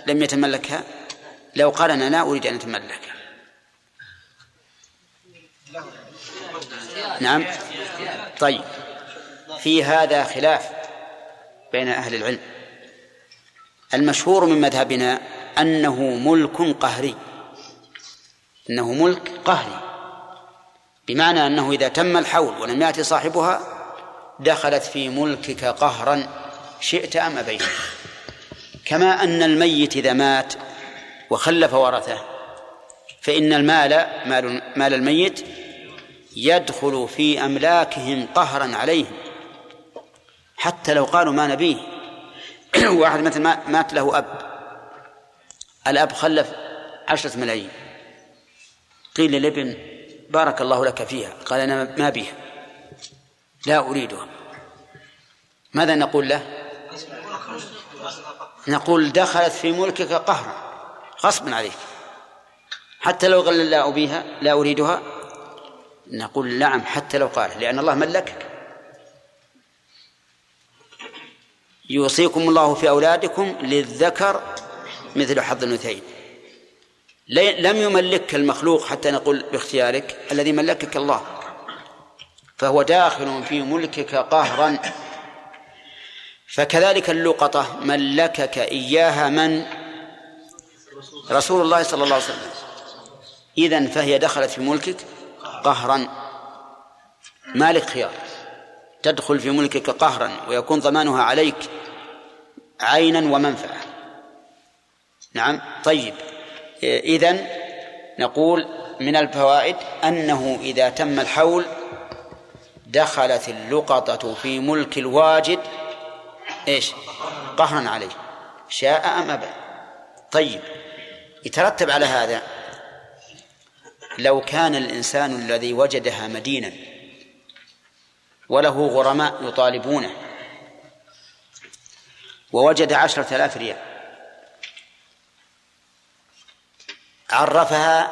لم يتملكها؟ لو قال أنا لا أريد أن أتملكها نعم. طيب. في هذا خلاف بين أهل العلم. المشهور من مذهبنا أنه ملك قهري. إنه ملك قهري. بمعنى أنه إذا تم الحول ولم يأتي صاحبها دخلت في ملكك قهرا. شئت أم أبيت. كما أن الميت إذا مات وخلف ورثه فإن المال مال مال الميت يدخل في أملاكهم قهرا عليهم. حتى لو قالوا ما نبيه. واحد مثل ما مات له أب. الأب خلف عشرة ملايين. قيل للابن بارك الله لك فيها. قال أنا ما بها لا أريدها. ماذا نقول له؟ نقول دخلت في ملكك قهرا غصبا عليك. حتى لو قال لا أبيها لا أريدها نقول نعم حتى لو قال لأن الله ملكك. يوصيكم الله في أولادكم للذكر مثل حظ الأنثيين. لم يملكك المخلوق حتى نقول باختيارك الذي ملكك الله. فهو داخل في ملكك قهرا. فكذلك اللقطة ملكك إياها من؟ رسول الله صلى الله عليه وسلم. إذن فهي دخلت في ملكك قهرا. مالك خيار. تدخل في ملكك قهرا ويكون ضمانها عليك عينا ومنفعة نعم. طيب. إذن نقول من الفوائد أنه إذا تم الحول دخلت اللقطة في ملك الواجد إيش؟ قهرا عليه شاء أم أبى طيب يترتب على هذا لو كان الإنسان الذي وجدها مدينا وله غرماء يطالبونه ووجد عشرة آلاف ريال عرفها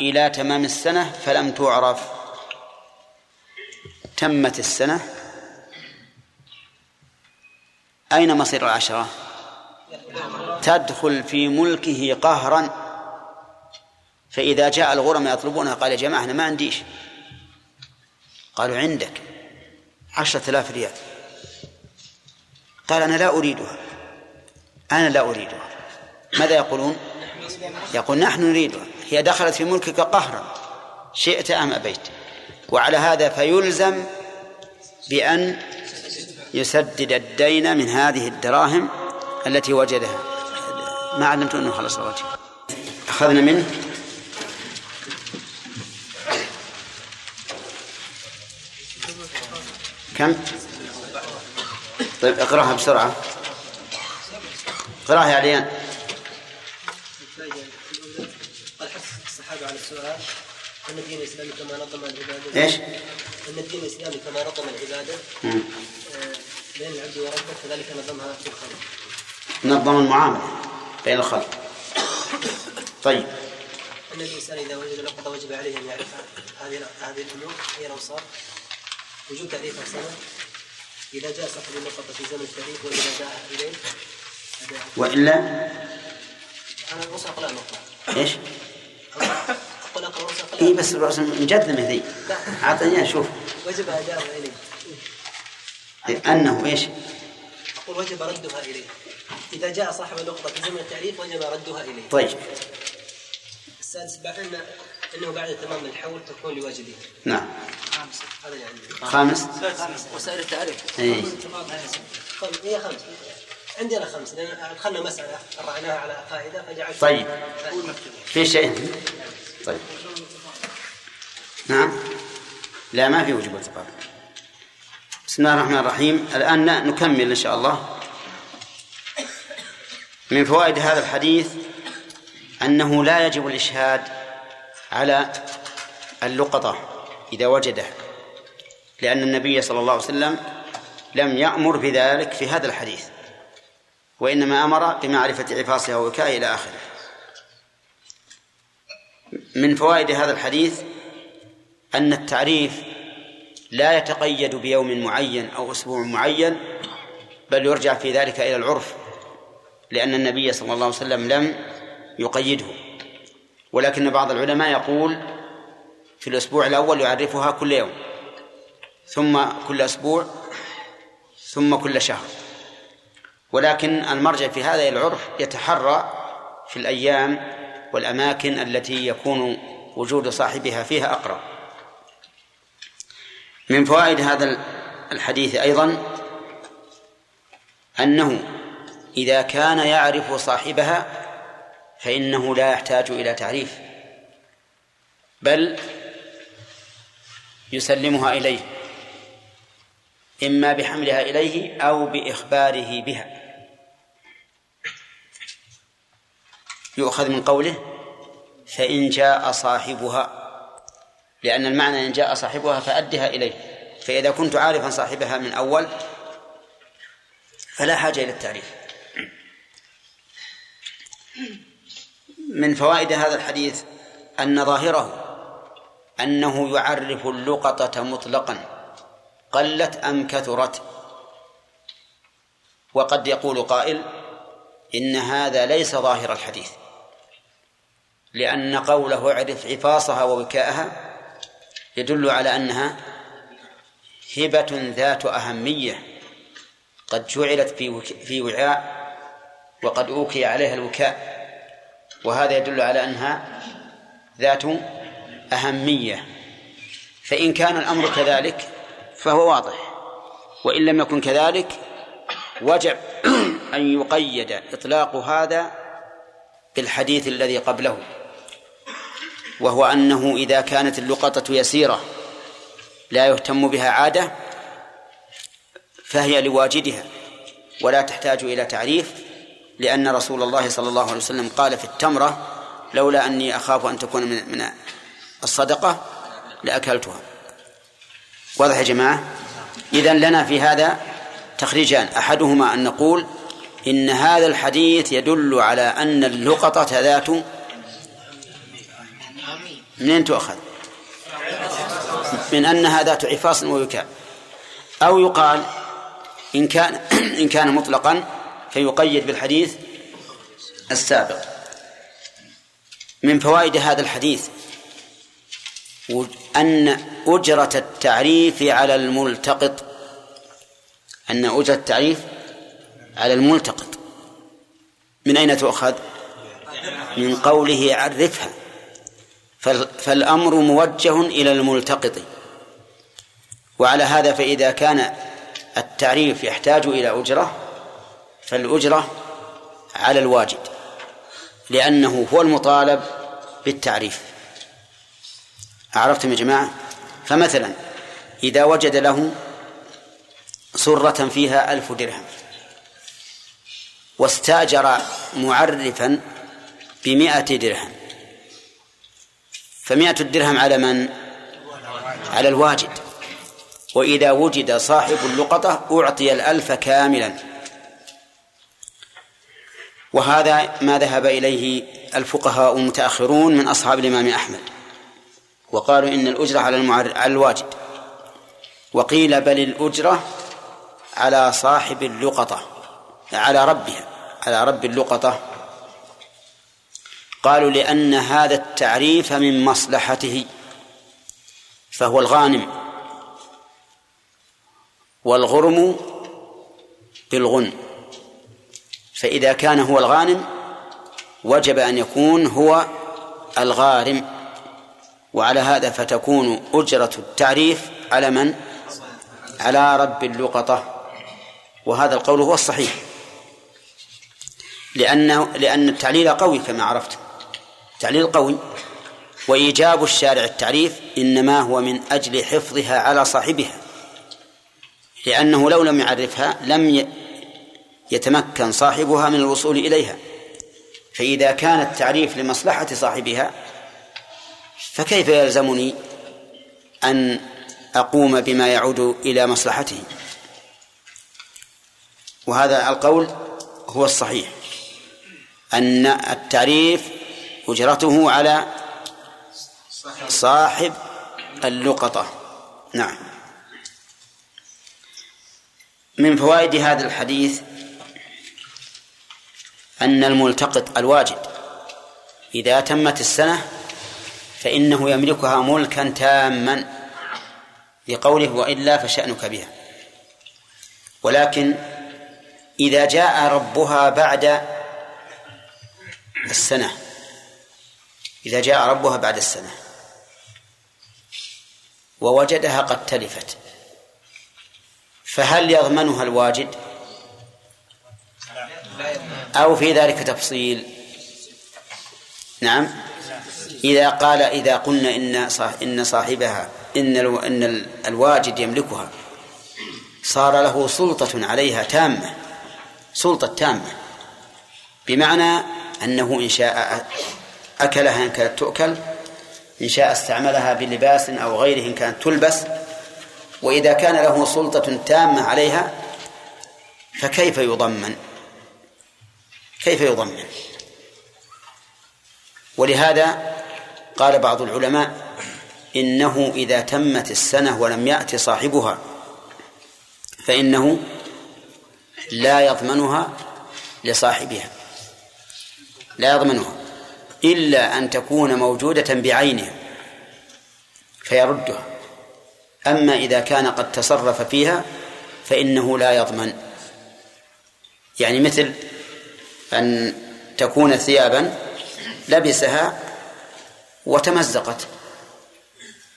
إلى تمام السنة فلم تعرف تمت السنة أين مصير العشرة؟ تدخل في ملكه قهرا. فإذا جاء الغرم يطلبونها قال يا جماعة أنا ما عنديش قالوا عندك عشرة آلاف ريال. قال أنا لا أريدها. أنا لا أريدها. ماذا يقولون؟ يقول نحن نريدها. هي دخلت في ملكك قهرا. شئت أم أبيت. وعلى هذا فيلزم بأن يسدد الدين من هذه الدراهم التي وجدها. ما علمت أنه خلص الواجب أخذنا منه. كم؟ طيب اقرأها بسرعة. اقرأها يا عليان. قال حث الصحابة على السؤال أن الدين الإسلامي كما نظم العبادة. إيش؟ أن الدين الإسلامي كما نظم العبادة. مم. آه، بين العبد وربه كذلك نظمها في الخلق. نظم المعاملة بين الخلق. طيب. أن الإنسان إذا وجد لقطة وجب عليه أن يعرف هذه هذه الأمور هي الأوصاف وجود تعريفها سنة إذا جاء صاحب اللقطة في زمن التاريخ وإذا جاء إليه وإلا؟ أنا الأوصاف أقرأ نقطة إيش؟ اي بس الرأس مجذمة ذي أعطني أشوف. وجب أداؤها إليه. أنه إيش؟ أقول وجب ردها إليه. إذا جاء صاحب اللقطة في زمن التعريف وجب ردها إليه. طيب. السادس بعد أنه بعد تمام الحول تكون لواجبه نعم. هذا يعني. خامس. وسائل التعريف اي خم... هي خمس عندنا خمس لأن أدخلنا مسألة رعناها على قاعدة فجعلت طيب. فائدة. في شيء؟ طيب. نعم. لا ما في وجوب التقارب بسم الله الرحمن الرحيم. الآن نكمل إن شاء الله. من فوائد هذا الحديث أنه لا يجب الإشهاد على اللقطة إذا وجده لأن النبي صلى الله عليه وسلم لم يأمر بذلك في هذا الحديث وإنما أمر بمعرفة عفاصها ووكائها إلى آخره. من فوائد هذا الحديث أن التعريف لا يتقيد بيوم معين أو أسبوع معين بل يرجع في ذلك إلى العرف لأن النبي صلى الله عليه وسلم لم يقيده. ولكن بعض العلماء يقول في الأسبوع الأول يعرفها كل يوم ثم كل أسبوع ثم كل شهر. ولكن المرجع في هذا العرف يتحرى في الأيام والأماكن التي يكون وجود صاحبها فيها أقرب. من فوائد هذا الحديث أيضا أنه إذا كان يعرف صاحبها فإنه لا يحتاج إلى تعريف بل يسلمها إليه إما بحملها إليه أو بإخباره بها. يؤخذ من قوله فإن جاء صاحبها لأن المعنى إن جاء صاحبها فأدها إليه فإذا كنت عارفا صاحبها من أول فلا حاجة إلى التعريف. من فوائد هذا الحديث أن ظاهره أنه يعرف اللقطة مطلقا قلت أم كثرت؟ وقد يقول قائل إن هذا ليس ظاهر الحديث. لأن قوله اعرف عفاصها ووكاءها يدل على أنها هبة ذات أهمية. قد جعلت في في وعاء وقد أوكي عليها الوكاء. وهذا يدل على أنها ذات أهمية. فإن كان الأمر كذلك فهو واضح. وإن لم يكن كذلك وجب أن يقيد إطلاق هذا بالحديث الذي قبله. وهو أنه إذا كانت اللقطة يسيرة لا يهتم بها عادة فهي لواجدها ولا تحتاج إلى تعريف لأن رسول الله صلى الله عليه وسلم قال في التمرة لولا أني أخاف أن تكون من الصدقة لأكلتها. واضح يا جماعة؟ إذا لنا في هذا تخريجان. أحدهما أن نقول إن هذا الحديث يدل على أن اللقطة ذات منين تؤخذ؟ من أنها ذات عفاص ووكاء. أو يقال إن كان إن كان مطلقا فيقيد بالحديث السابق. من فوائد هذا الحديث أن أجرة التعريف على الملتقط أن أجرة التعريف على الملتقط. من أين تؤخذ؟ من قوله عرفها. فالأمر موجه إلى الملتقط. وعلى هذا فإذا كان التعريف يحتاج إلى أجرة فالأجرة على الواجد لأنه هو المطالب بالتعريف. عرفتم يا جماعة؟ فمثلا إذا وجد له سرة فيها ألف درهم واستأجر معرفا بمائة درهم فمائة الدرهم على من؟ على الواجد. وإذا وجد صاحب اللقطة أعطي الألف كاملا. وهذا ما ذهب إليه الفقهاء المتأخرون من أصحاب الإمام أحمد. وقالوا إن الأجرة على المعر... على الواجد. وقيل بل الأجرة على صاحب اللقطة على ربها على رب اللقطة. قالوا لأن هذا التعريف من مصلحته فهو الغانم والغرم بالغنم فإذا كان هو الغانم وجب أن يكون هو الغارم. وعلى هذا فتكون أجرة التعريف على من؟ على رب اللقطة. وهذا القول هو الصحيح. لأنه لأن التعليل قوي كما عرفت. تعليل قوي. وإيجاب الشارع التعريف إنما هو من أجل حفظها على صاحبها لأنه لو لم يعرفها لم يتمكن صاحبها من الوصول إليها. فإذا كان التعريف لمصلحة صاحبها فكيف يلزمني أن أقوم بما يعود إلى مصلحته؟ وهذا القول هو الصحيح أن التعريف أجرته على صاحب اللقطة. نعم. من فوائد هذا الحديث أن الملتقط الواجد إذا تمت السنة فإنه يملكها ملكا تاما لقوله وإلا فشأنك بها. ولكن إذا جاء ربها بعد السنة إذا جاء ربها بعد السنة. ووجدها قد تلفت. فهل يضمنها الواجد؟ أو في ذلك تفصيل؟ نعم. إذا قال إذا قلنا إن إن صاحبها إن. إن ال- الواجد يملكها صار له سلطة عليها تامة. سلطة تامة. بمعنى أنه إن شاء أكلها إن كانت تؤكل إن شاء استعملها بلباس أو غيره إن كانت تلبس وإذا كان له سلطة تامة عليها فكيف يضمن؟ كيف يضمن؟ ولهذا قال بعض العلماء إنه إذا تمت السنة ولم يأت صاحبها فإنه لا يضمنها لصاحبها لا يضمنها. إلا أن تكون موجودة بعينها فيردها. أما إذا كان قد تصرف فيها فإنه لا يضمن. يعني مثل أن تكون ثيابا لبسها وتمزقت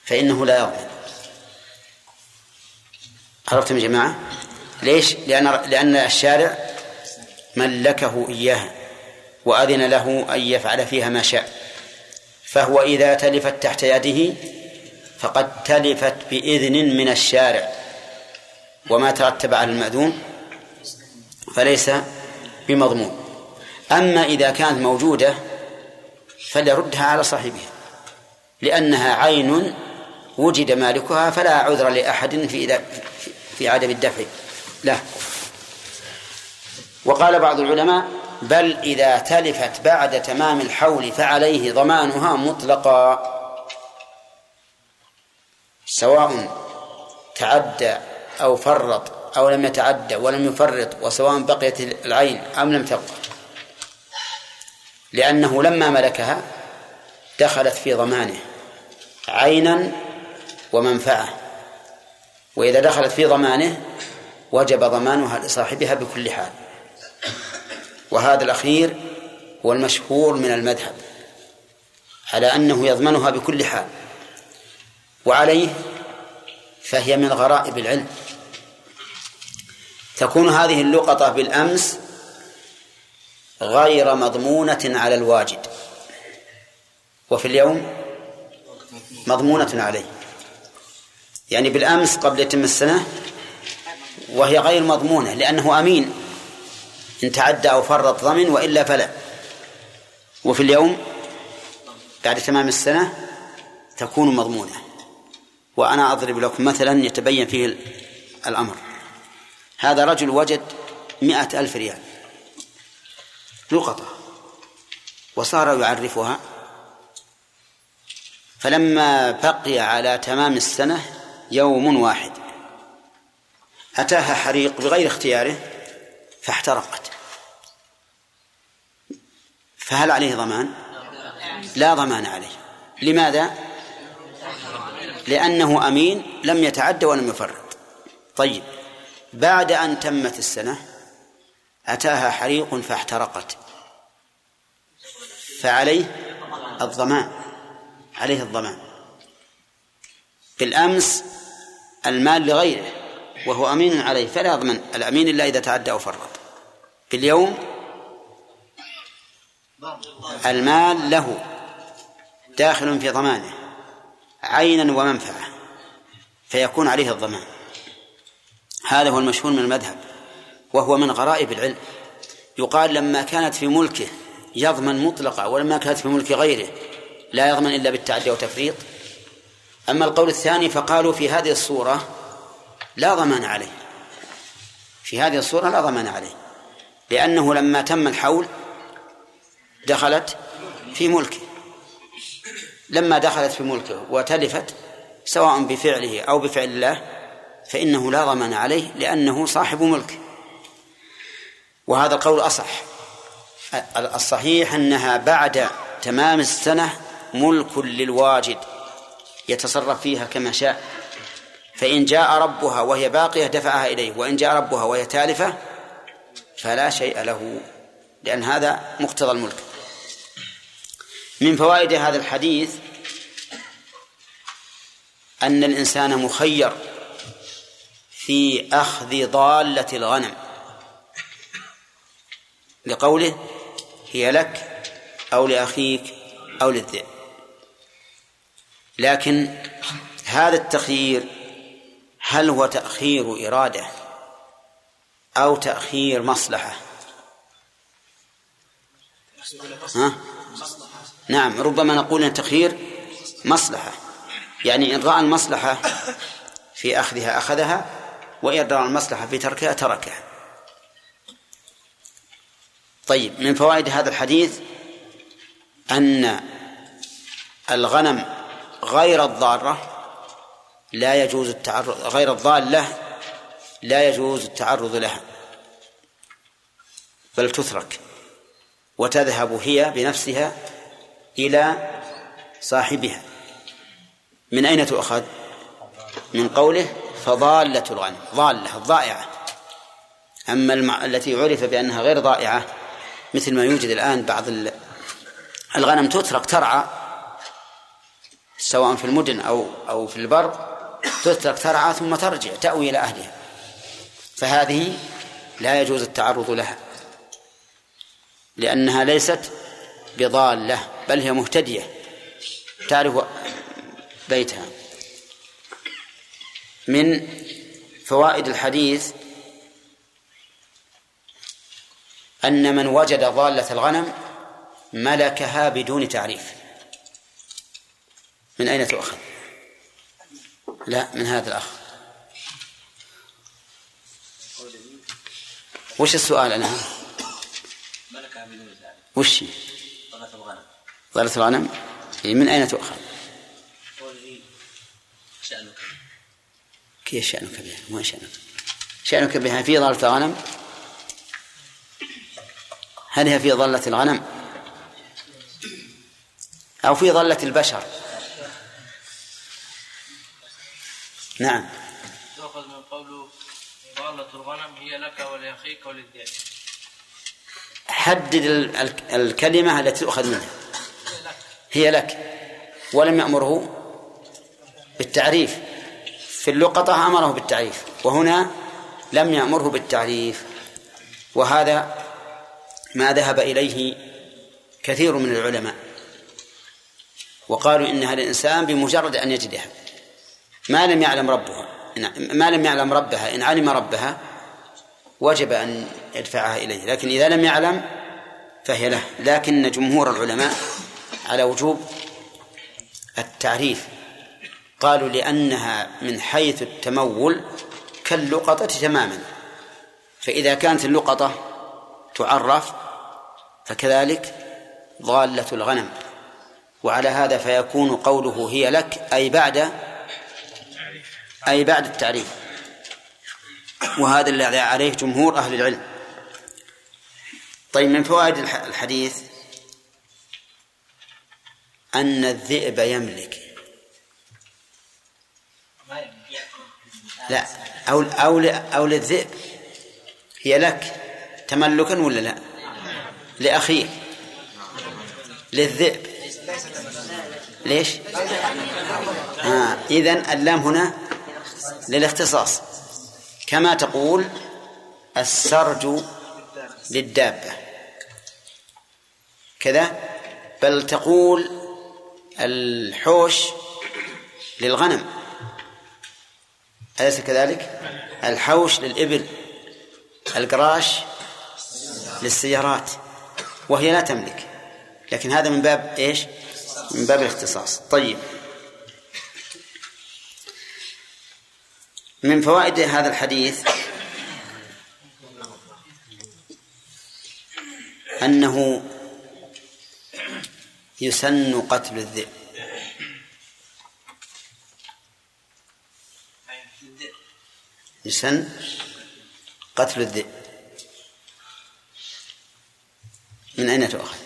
فإنه لا يضمن. عرفتم يا جماعة؟ ليش؟ لأن لأن الشارع ملكه إياها. وأذن له أن يفعل فيها ما شاء. فهو إذا تلفت تحت يده فقد تلفت بإذن من الشارع. وما ترتب على المأذون فليس بمضمون. أما إذا كانت موجودة فليردها على صاحبها لأنها عين وجد مالكها فلا عذر لأحد في في عدم الدفع له. وقال بعض العلماء بل إذا تلفت بعد تمام الحول فعليه ضمانها مطلقا. سواء تعدى أو فرط أو لم يتعدى ولم يفرط وسواء بقيت العين أم لم تبقى لأنه لما ملكها دخلت في ضمانه عينا ومنفعة. وإذا دخلت في ضمانه وجب ضمانها لصاحبها بكل حال. وهذا الأخير هو المشهور من المذهب على أنه يضمنها بكل حال. وعليه فهي من غرائب العلم. تكون هذه اللقطة بالأمس غير مضمونة على الواجد وفي اليوم مضمونة عليه. يعني بالأمس قبل يتم السنة وهي غير مضمونة لأنه أمين. إن تعدى أو فرط ضمن وإلا فلا. وفي اليوم بعد تمام السنة تكون مضمونة. وأنا أضرب لكم مثلا يتبين فيه الأمر. هذا رجل وجد مئة ألف ريال. لقطة. وصار يعرفها. فلما بقي على تمام السنة يوم واحد. أتاها حريق بغير اختياره. فاحترقت. فهل عليه ضمان؟ لا ضمان عليه. لماذا؟ لأنه أمين لم يتعد ولم يفرط. طيب بعد أن تمت السنة أتاها حريق فاحترقت. فعليه الضمان. عليه الضمان. بالأمس المال لغيره وهو أمين عليه فلا يضمن. الأمين إلا إذا تعدى أو فرط. باليوم المال له داخل في ضمانه عينا ومنفعة فيكون عليه الضمان. هذا هو المشهور من المذهب وهو من غرائب العلم. يقال لما كانت في ملكه يضمن مطلقا ولما كانت في ملك غيره لا يضمن إلا بالتعدي وتفريط أما القول الثاني فقالوا في هذه الصورة لا ضمان عليه. في هذه الصورة لا ضمان عليه. لأنه لما تم الحول دخلت في ملكه. لما دخلت في ملكه وتلفت سواء بفعله أو بفعل الله فإنه لا ضمان عليه لأنه صاحب ملك وهذا القول أصح. الصحيح أنها بعد تمام السنة ملك للواجد يتصرف فيها كما شاء. فإن جاء ربها وهي باقية دفعها إليه وإن جاء ربها وهي تالفة فلا شيء له لأن هذا مقتضى الملك. من فوائد هذا الحديث أن الإنسان مخير في أخذ ضالة الغنم. لقوله هي لك أو لأخيك أو للذئب. لكن هذا التخيير هل هو تأخير إرادة؟ أو تأخير مصلحة. ها؟ نعم ربما نقول أن تخيير مصلحة. يعني إن رأى المصلحة في أخذها أخذها وإن رأى المصلحة في تركها تركها. طيب من فوائد هذا الحديث أن الغنم غير الضارة لا يجوز التعرض غير الضالة لا يجوز التعرض لها. بل تترك. وتذهب هي بنفسها إلى صاحبها. من أين تؤخذ؟ من قوله فضالة الغنم. ضالة الضائعة. أما المع... التي عرف بأنها غير ضائعة مثل ما يوجد الآن بعض الغنم تترك ترعى سواء في المدن أو أو في البر تترك ترعى ثم ترجع تأوي إلى أهلها. فهذه لا يجوز التعرض لها. لأنها ليست بضالة بل هي مهتدية تعرف بيتها من فوائد الحديث أن من وجد ضالة الغنم ملكها بدون تعريف من أين تؤخذ؟ لا من هذا الأخ وش السؤال الآن؟ وش ضلت الغنم ضالة الغنم إيه، من أين تؤخذ؟ شأنك كيف شأنك بها؟ ما شأنك؟ شأنك بها في ضالة الغنم؟ هل هي في ضالة الغنم؟ أو في ضالة البشر؟ نعم تؤخذ من قوله ضالة الغنم هي لك ولأخيك وللذئب حدد ال- ال- الكلمة التي تؤخذ منها. هي لك. ولم يأمره بالتعريف. في اللقطة أمره بالتعريف. وهنا لم يأمره بالتعريف. وهذا ما ذهب إليه كثير من العلماء. وقالوا إنها للإنسان بمجرد أن يجدها. ما لم يعلم ربها. ما لم يعلم ربها. إن علم ربها وجب أن يدفعها إليه لكن إذا لم يعلم فهي له. لكن جمهور العلماء على وجوب التعريف قالوا لأنها من حيث التمول كاللقطة تماما فإذا كانت اللقطة تعرف فكذلك ضالة الغنم. وعلى هذا فيكون قوله هي لك أي بعد أي بعد التعريف. وهذا الذي عليه جمهور أهل العلم. طيب من فوائد الح- الحديث أن الذئب يملك. لا أو أو أو للذئب. هي لك. تملكا ولا لا؟ لأخيه. للذئب. ليش؟ آه إذن اللام هنا للاختصاص. كما تقول السرج للدابة. كذا. بل تقول الحوش للغنم. أليس كذلك؟ الحوش للإبل القراش للسيارات. وهي لا تملك. لكن هذا من باب إيش؟ من باب الاختصاص. طيب. من فوائد هذا الحديث أنه يسن قتل الذئب يسن قتل الذئب من أين تؤخذ؟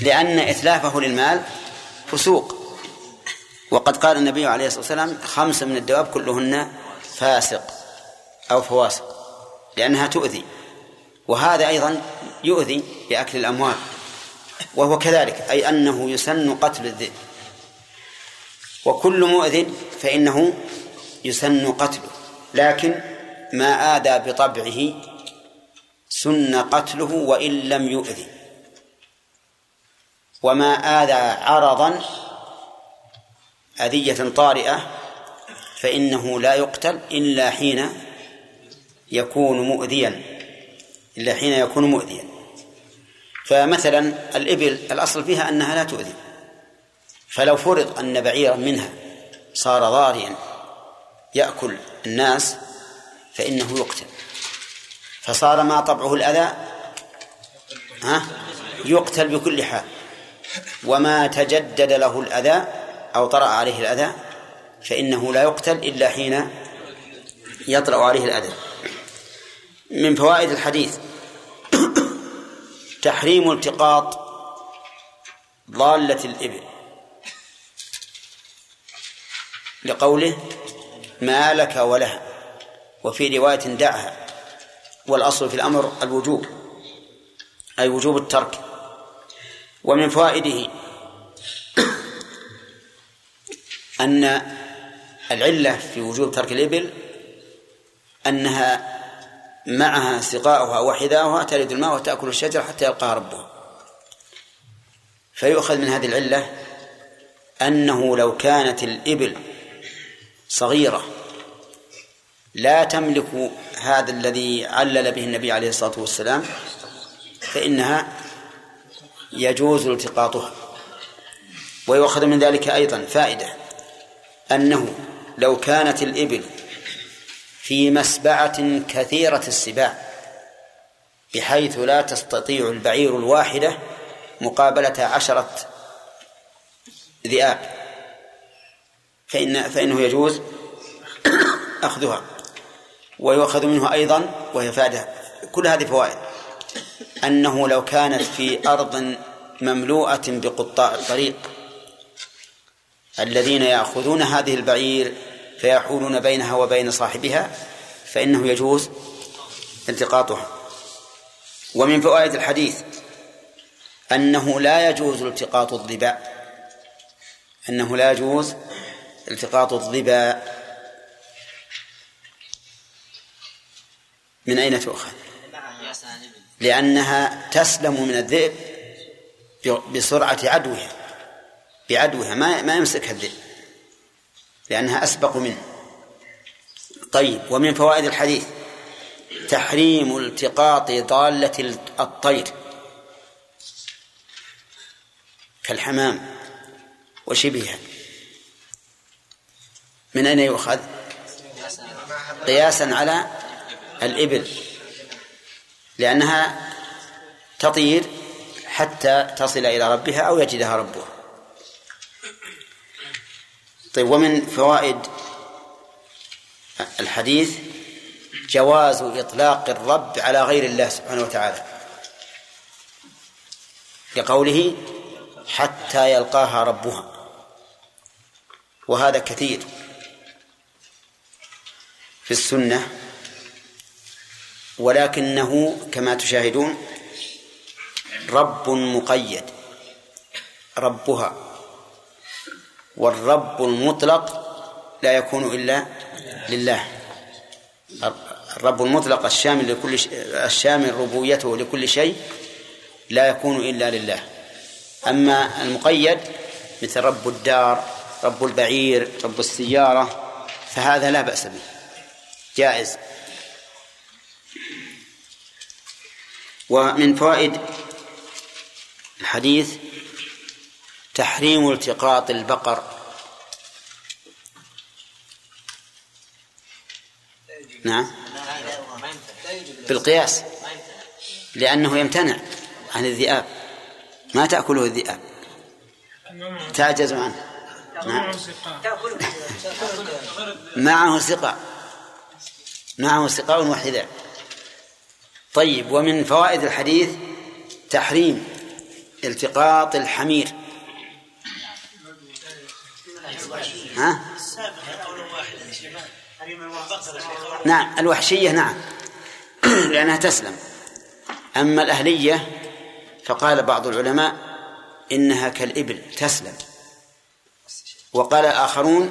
لأن إتلافه للمال فسوق. وقد قال النبي عليه الصلاة والسلام خمسة من الدواب كلهن فاسق أو فواسق لأنها تؤذي. وهذا أيضا يؤذي بأكل الأموال. وهو كذلك أي أنه يسن قتل الذئب. وكل مؤذن فإنه يسن قتله. لكن ما آذى بطبعه سن قتله وإن لم يؤذي. وما آذى عرضا أذية طارئة فإنه لا يقتل إلا حين يكون مؤذيا إلا حين يكون مؤذيا. فمثلا الإبل الأصل فيها أنها لا تؤذي. فلو فرض أن بعيرا منها صار ضاريا يأكل الناس فإنه يقتل. فصار ما طبعه الأذى ها يقتل بكل حال. وما تجدد له الأذى أو طرأ عليه الأذى فإنه لا يقتل إلا حين يطرأ عليه الأذى. من فوائد الحديث تحريم التقاط ضالة الإبل. لقوله ما لك ولها وفي رواية دعها والأصل في الأمر الوجوب أي وجوب الترك. ومن فوائده أن العلة في وجوب ترك الإبل أنها معها سقاؤها وحذاؤها تلد الماء وتأكل الشجر حتى يلقاها ربها فيؤخذ من هذه العلة أنه لو كانت الإبل صغيرة لا تملك هذا الذي علل به النبي عليه الصلاة والسلام فإنها يجوز التقاطها. ويؤخذ من ذلك أيضا فائدة أنه لو كانت الإبل في مسبعة كثيرة السباع بحيث لا تستطيع البعير الواحدة مقابلة عشرة ذئاب فإن فإنه يجوز أخذها. ويؤخذ منه أيضا وهي فائدة. كل هذه فوائد. أنه لو كانت في أرض مملوءة بقطاع الطريق الذين يأخذون هذه البعير فيحولون بينها وبين صاحبها فإنه يجوز التقاطها. ومن فوائد الحديث أنه لا يجوز التقاط الظباء أنه لا يجوز التقاط الظباء من أين تؤخذ؟ لأنها تسلم من الذئب بسرعة عدوها بعدوها ما ما يمسكها الذئب لأنها أسبق منه. طيب ومن فوائد الحديث تحريم التقاط ضالة الطير كالحمام وشبهها. من أين يؤخذ؟ قياسا على الإبل. لأنها تطير حتى تصل إلى ربها أو يجدها ربها. طيب ومن فوائد الحديث جواز إطلاق الرب على غير الله سبحانه وتعالى. لقوله حتى يلقاها ربها. وهذا كثير في السنة ولكنه كما تشاهدون رب مقيد ربها والرب المطلق لا يكون إلا لله. الرب المطلق الشامل لكل. الشامل ربوبيته لكل شيء لا يكون إلا لله. أما المقيد مثل رب الدار رب البعير رب السيارة فهذا لا بأس به. جائز. ومن فوائد الحديث تحريم التقاط البقر. نعم. بالقياس. لأنه يمتنع عن الذئاب. ما تأكله الذئاب. تعجز عنه. نعم. معه سقاء معه سقاء وحذاء طيب ومن فوائد الحديث تحريم التقاط الحمير. ها؟ نعم الوحشية نعم لأنها تسلم. أما الأهلية فقال بعض العلماء إنها كالإبل تسلم. وقال آخرون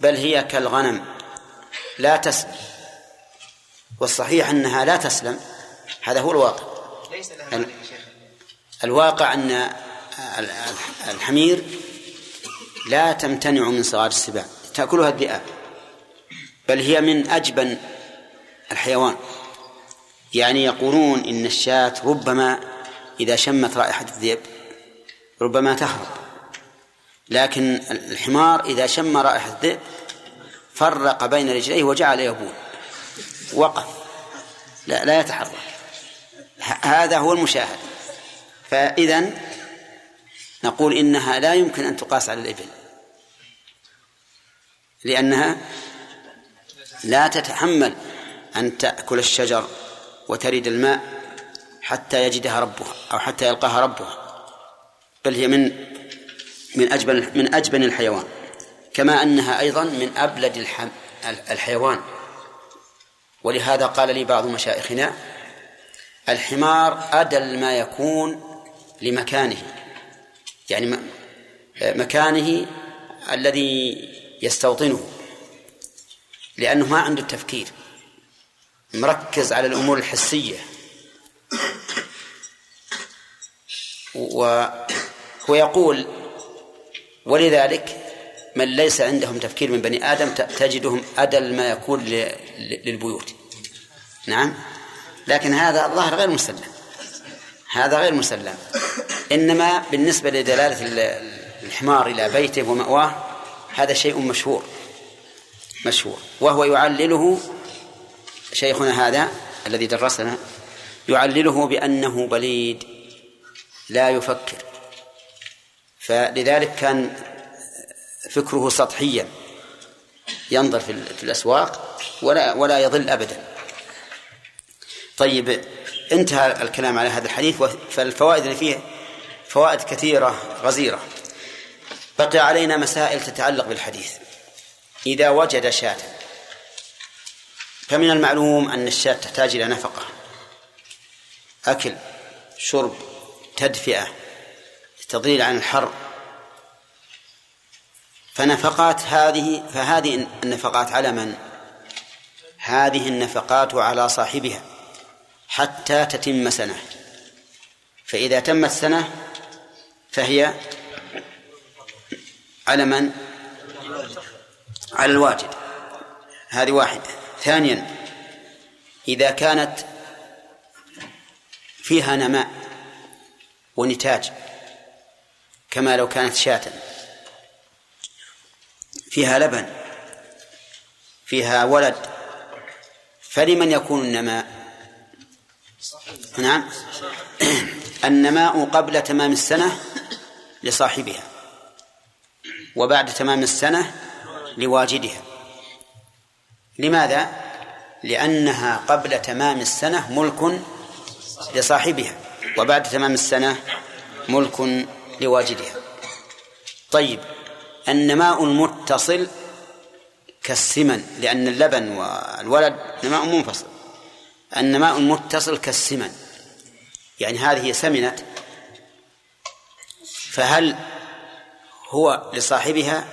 بل هي كالغنم لا تسلم. والصحيح أنها لا تسلم. هذا هو الواقع. الواقع أن ال- الحمير لا تمتنع من صغار السباع. تأكلها الذئاب. بل هي من أجبن الحيوان. يعني يقولون إن الشاة ربما إذا شمت رائحة الذئب ربما تهرب. لكن الحمار إذا شم رائحة الذئب فرق بين رجليه وجعل يبول. وقف. لا لا يتحرك. هذا هو المشاهد. فإذا نقول إنها لا يمكن أن تقاس على الإبل. لأنها لا تتحمل أن تأكل الشجر وترد الماء حتى يجدها ربها أو حتى يلقاها ربها. بل هي من من أجبن من أجبن الحيوان. كما أنها أيضا من أبلد الح- الحيوان. ولهذا قال لي بعض مشايخنا الحمار أدل ما يكون لمكانه يعني مكانه الذي يستوطنه لأنه ما عنده التفكير مركز على الأمور الحسية. وهو يقول ولذلك من ليس عندهم تفكير من بني آدم تجدهم أدل ما يكون للبيوت. نعم؟ لكن هذا الظاهر غير مسلم. هذا غير مسلم. إنما بالنسبة لدلالة ال- الحمار إلى بيته ومأواه هذا شيء مشهور. مشهور. وهو يعلله شيخنا هذا الذي درسنا يعلله بأنه بليد لا يفكر. فلذلك كان فكره سطحيا. ينظر في ال- في الأسواق ولا ولا يضل أبدا. طيب انتهى الكلام على هذا الحديث فالفوائد اللي فيه فوائد كثيرة غزيرة. بقي علينا مسائل تتعلق بالحديث. إذا وجد شاة فمن المعلوم أن الشاة تحتاج إلى نفقة أكل شرب تدفئة تضليل عن الحر فنفقات هذه فهذه النفقات على من؟ هذه النفقات على صاحبها حتى تتم سنة فإذا تمت سنة فهي على من؟ على الواجد هذه واحدة ثانيا إذا كانت فيها نماء ونتاج كما لو كانت شاة فيها لبن فيها ولد فلمن يكون النماء؟ نعم. النماء قبل تمام السنة لصاحبها وبعد تمام السنة لواجدها. لماذا؟ لأنها قبل تمام السنة ملك لصاحبها وبعد تمام السنة ملك لواجدها. طيب النماء المتصل كالسمن لأن اللبن والولد نماء منفصل. النماء المتصل كالسمن. يعني هذه سمنت فهل هو لصاحبها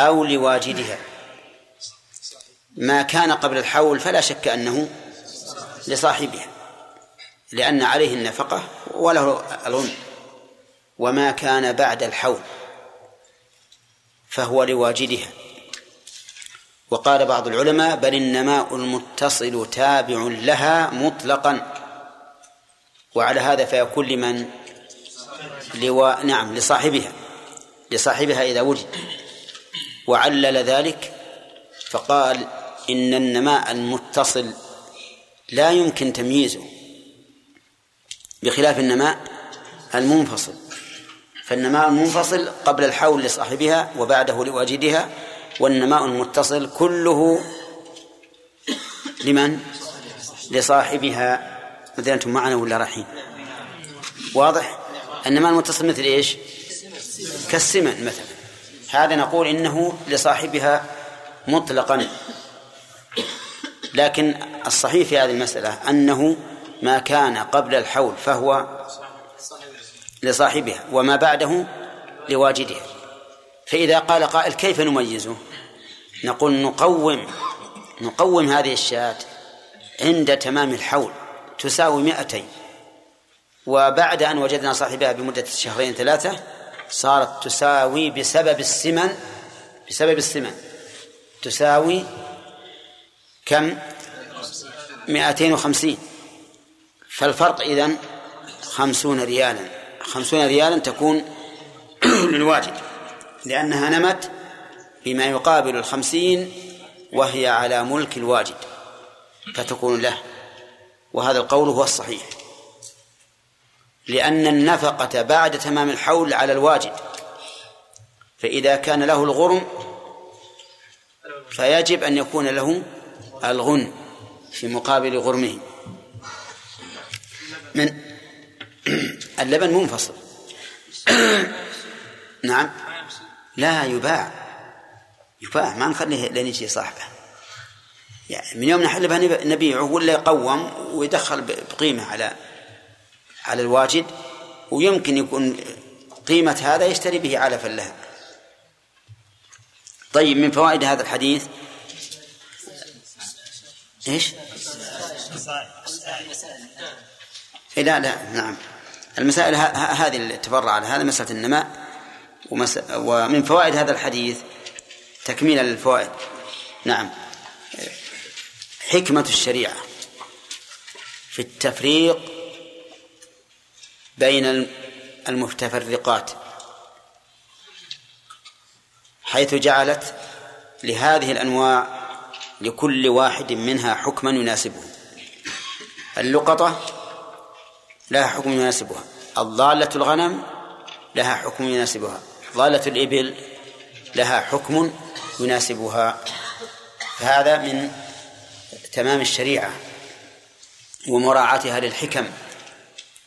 أو لواجدها؟ ما كان قبل الحول فلا شك أنه لصاحبها لأن عليه النفقة وله الغنم وما كان بعد الحول. فهو لواجدها. وقال بعض العلماء بل النماء المتصل تابع لها مطلقا. وعلى هذا فيكون لمن؟ لوا... نعم لصاحبها. لصاحبها إذا وجد. وعلل ذلك فقال إن النماء المتصل لا يمكن تمييزه بخلاف النماء المنفصل. فالنماء المنفصل قبل الحول لصاحبها وبعده لواجدها والنماء المتصل كله لمن؟ لصاحبها مثل أنتم معنا ولا رايحين؟ واضح؟ النماء المتصل مثل إيش؟ كالسمن مثلا هذا نقول إنه لصاحبها مطلقا لكن الصحيح في هذه المسألة أنه ما كان قبل الحول فهو لصاحبها وما بعده لواجدها. فإذا قال قائل كيف نميزه؟ نقول نقوم نقوم هذه الشاة عند تمام الحول تساوي مئتين. وبعد أن وجدنا صاحبها بمدة شهرين ثلاثة صارت تساوي بسبب السمن بسبب السمن تساوي كم؟ مئتين وخمسين. فالفرق إذن خمسون ريالا. خمسون ريالا تكون للواجد لأنها نمت بما يقابل الخمسين وهي على ملك الواجد فتكون له وهذا القول هو الصحيح. لأن النفقة بعد تمام الحول على الواجد فإذا كان له الغرم فيجب أن يكون له الغن في مقابل غرمه. من اللبن منفصل. نعم. لا يباع. يباع. ما نخليه لين يجي صاحبه. يعني من يوم نحلبها نبيعه ولا يقوم ويدخل بقيمة على على الواجد ويمكن يكون قيمة هذا يشتري به علفا لها طيب من فوائد هذا الحديث؟ إيش؟ لا لا نعم. المسائل هذه اللي تفرع على هذا مسألة النماء. ومن فوائد هذا الحديث تكميلا للفوائد نعم حكمة الشريعة في التفريق بين المتفرقات حيث جعلت لهذه الأنواع لكل واحد منها حكما يناسبه اللقطة لها حكم يناسبها. الضالة الغنم لها حكم يناسبها. ضالة الإبل لها حكم يناسبها. فهذا من تمام الشريعة ومراعاتها للحكم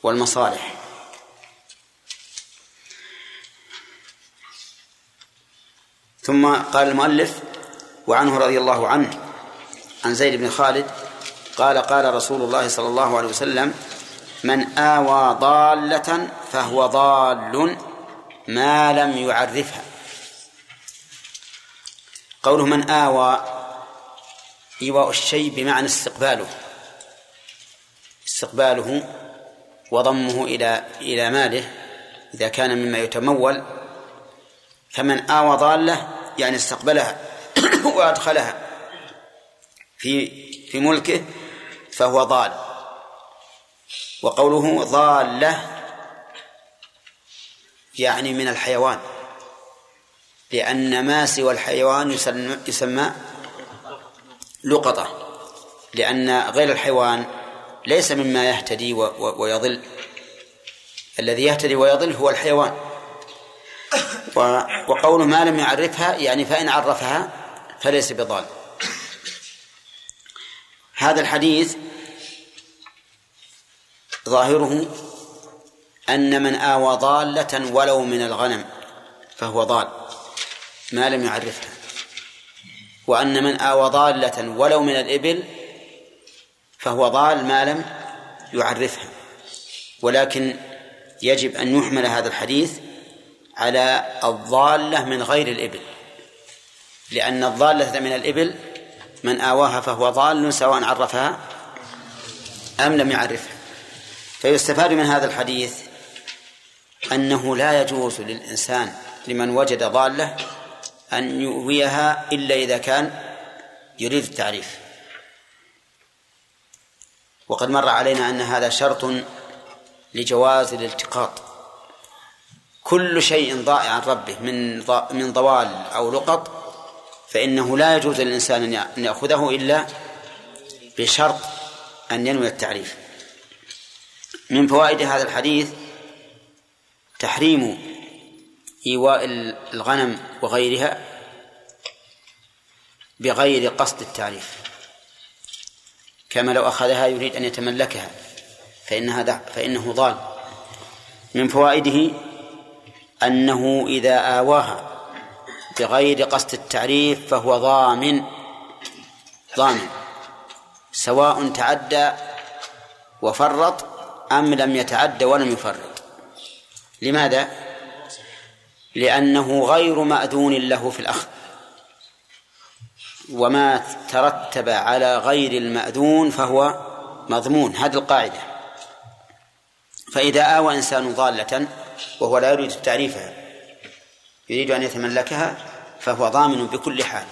والمصالح. ثم قال المؤلف وعنه رضي الله عنه عن زيد بن خالد قال قال رسول الله صلى الله عليه وسلم من آوى ضالة فهو ضال ما لم يعرفها. قوله من آوى إيواء الشيء بمعنى استقباله. استقباله وضمه إلى إلى ماله إذا كان مما يتمول. فمن آوى ضالة يعني استقبلها وأدخلها في في ملكه فهو ضال. وقوله ضالة يعني من الحيوان. لأن ما سوى الحيوان يسمى لقطة. لأن غير الحيوان ليس مما يهتدي ويضل. الذي يهتدي ويضل هو الحيوان. وقوله ما لم يعرفها يعني فإن عرفها فليس بضال. هذا الحديث ظاهره أن من آوى ضالة ولو من الغنم فهو ضال ما لم يعرفها. وأن من آوى ضالة ولو من الإبل فهو ضال ما لم يعرفها. ولكن يجب أن يحمل هذا الحديث على الضالة من غير الإبل. لأن الضالة من الإبل من آواها فهو ضال سواء عرفها أم لم يعرفها. فيستفاد من هذا الحديث أنه لا يجوز للإنسان لمن وجد ضالة أن يؤويها إلا إذا كان يريد التعريف. وقد مر علينا أن هذا شرط لجواز الالتقاط. كل شيء ضائع عن ربه من من ضوال أو لقط فإنه لا يجوز للإنسان أن يأخذه إلا بشرط أن ينوي التعريف. من فوائد هذا الحديث تحريم إيواء الغنم وغيرها بغير قصد التعريف. كما لو أخذها يريد أن يتملكها فإنها فإنه ضال. من فوائده أنه إذا آواها بغير قصد التعريف فهو ضامن. ضامن. سواء تعدى وفرط أم لم يتعد ولم يفرط. لماذا؟ لأنه غير مأذون له في الأخذ. وما ترتب على غير المأذون فهو مضمون. هذه القاعدة. فإذا آوى إنسان ضالة وهو لا يريد تعريفها يريد أن يتملكها فهو ضامن بكل حال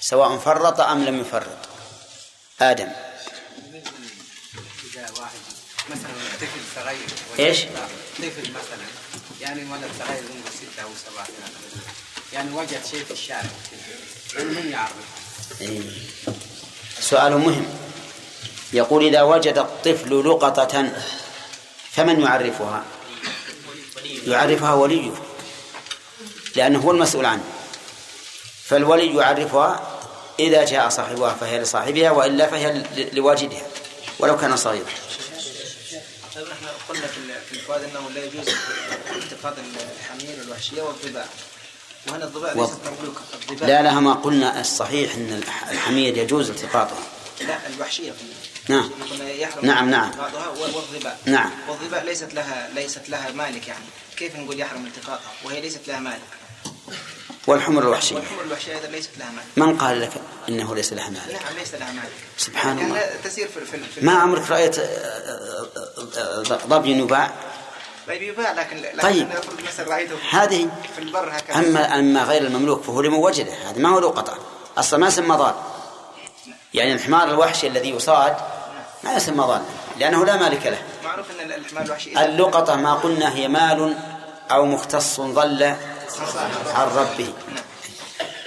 سواء فرط أم لم يفرط. آدم. مثلا طفل صغير. إيش؟ طفل مثلا. يعني ولد صغير عمره ستة أو سبعة. يعني وجد شيء في الشارع. من يعرف؟ إيه. سؤال مهم. يقول إذا وجد الطفل لقطة فمن يعرفها؟ يعرفها وليه. لأنه هو المسؤول عنه. فالولي يعرفها إذا جاء صاحبها فهي لصاحبها وإلا فهي لواجدها ولو كان صغيرا. طيب نحن قلنا في ال- في الفؤاد أنه لا يجوز التقاط الحمير والوحشيه والضباع؟ وهنا الضباع و- ليست مملوكة؟ الضباع لا لا ما قلنا الصحيح الح- الحمير يجوز التقاطها لا الوحشية قلنا نعم. يحرم نعم، نعم. والضباع. نعم. والضباع ليست لها ليست لها مالك يعني. كيف نقول يحرم التقاطها وهي ليست لها مالك. والحمر الوحشية والحمر الوحشيه أيضا ليست لها مالك من قال لك إنه ليس لها مال؟ نعم ليس لها مالك سبحان الله. تسير في في, في ما عمرك رأيت آه، آه، آه، آه، ظبي يباع طيب يباع لكن لكن طيب. مثلا رأيته هذه في البر هكذا. أما أما غير المملوك فهو لمن وجده. هذا ما هو له قطع. أصلا ما يسمى ضال يعني الحمار الوحشي الذي يصاد ما يسمى ضال لأنه لا مالك له. معروف إن الحمار الوحشي اللقطة ما قلنا هي مال أو مختص ضل عن ربه.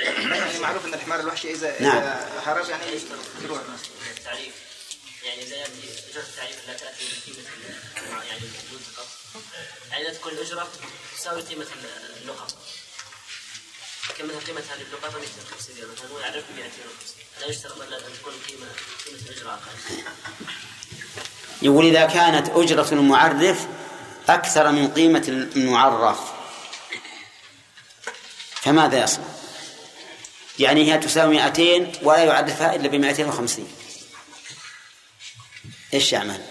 يعني معروف إن الحمار الوحشي اذا نعم. اذا هرب يعني يروح. التعريف يعني إذا ياتي اجره التعريف لا تاتي بقيمه يعني بدون فقط يعني لا تكون الأجرة تساوي قيمة اللقطه كما قيمة هذه اللقطه 150 ريال مثلا هو يعرف ب 250 لا يشترط الا أن تكون قيمه قيمة الأجرة أقل. يقول إذا كانت أجرة المعرف أكثر من قيمة المعرف. فماذا يصنع؟ يعني هي تساوي 200 ولا يعرفها إلا ب 250 إيش يعمل؟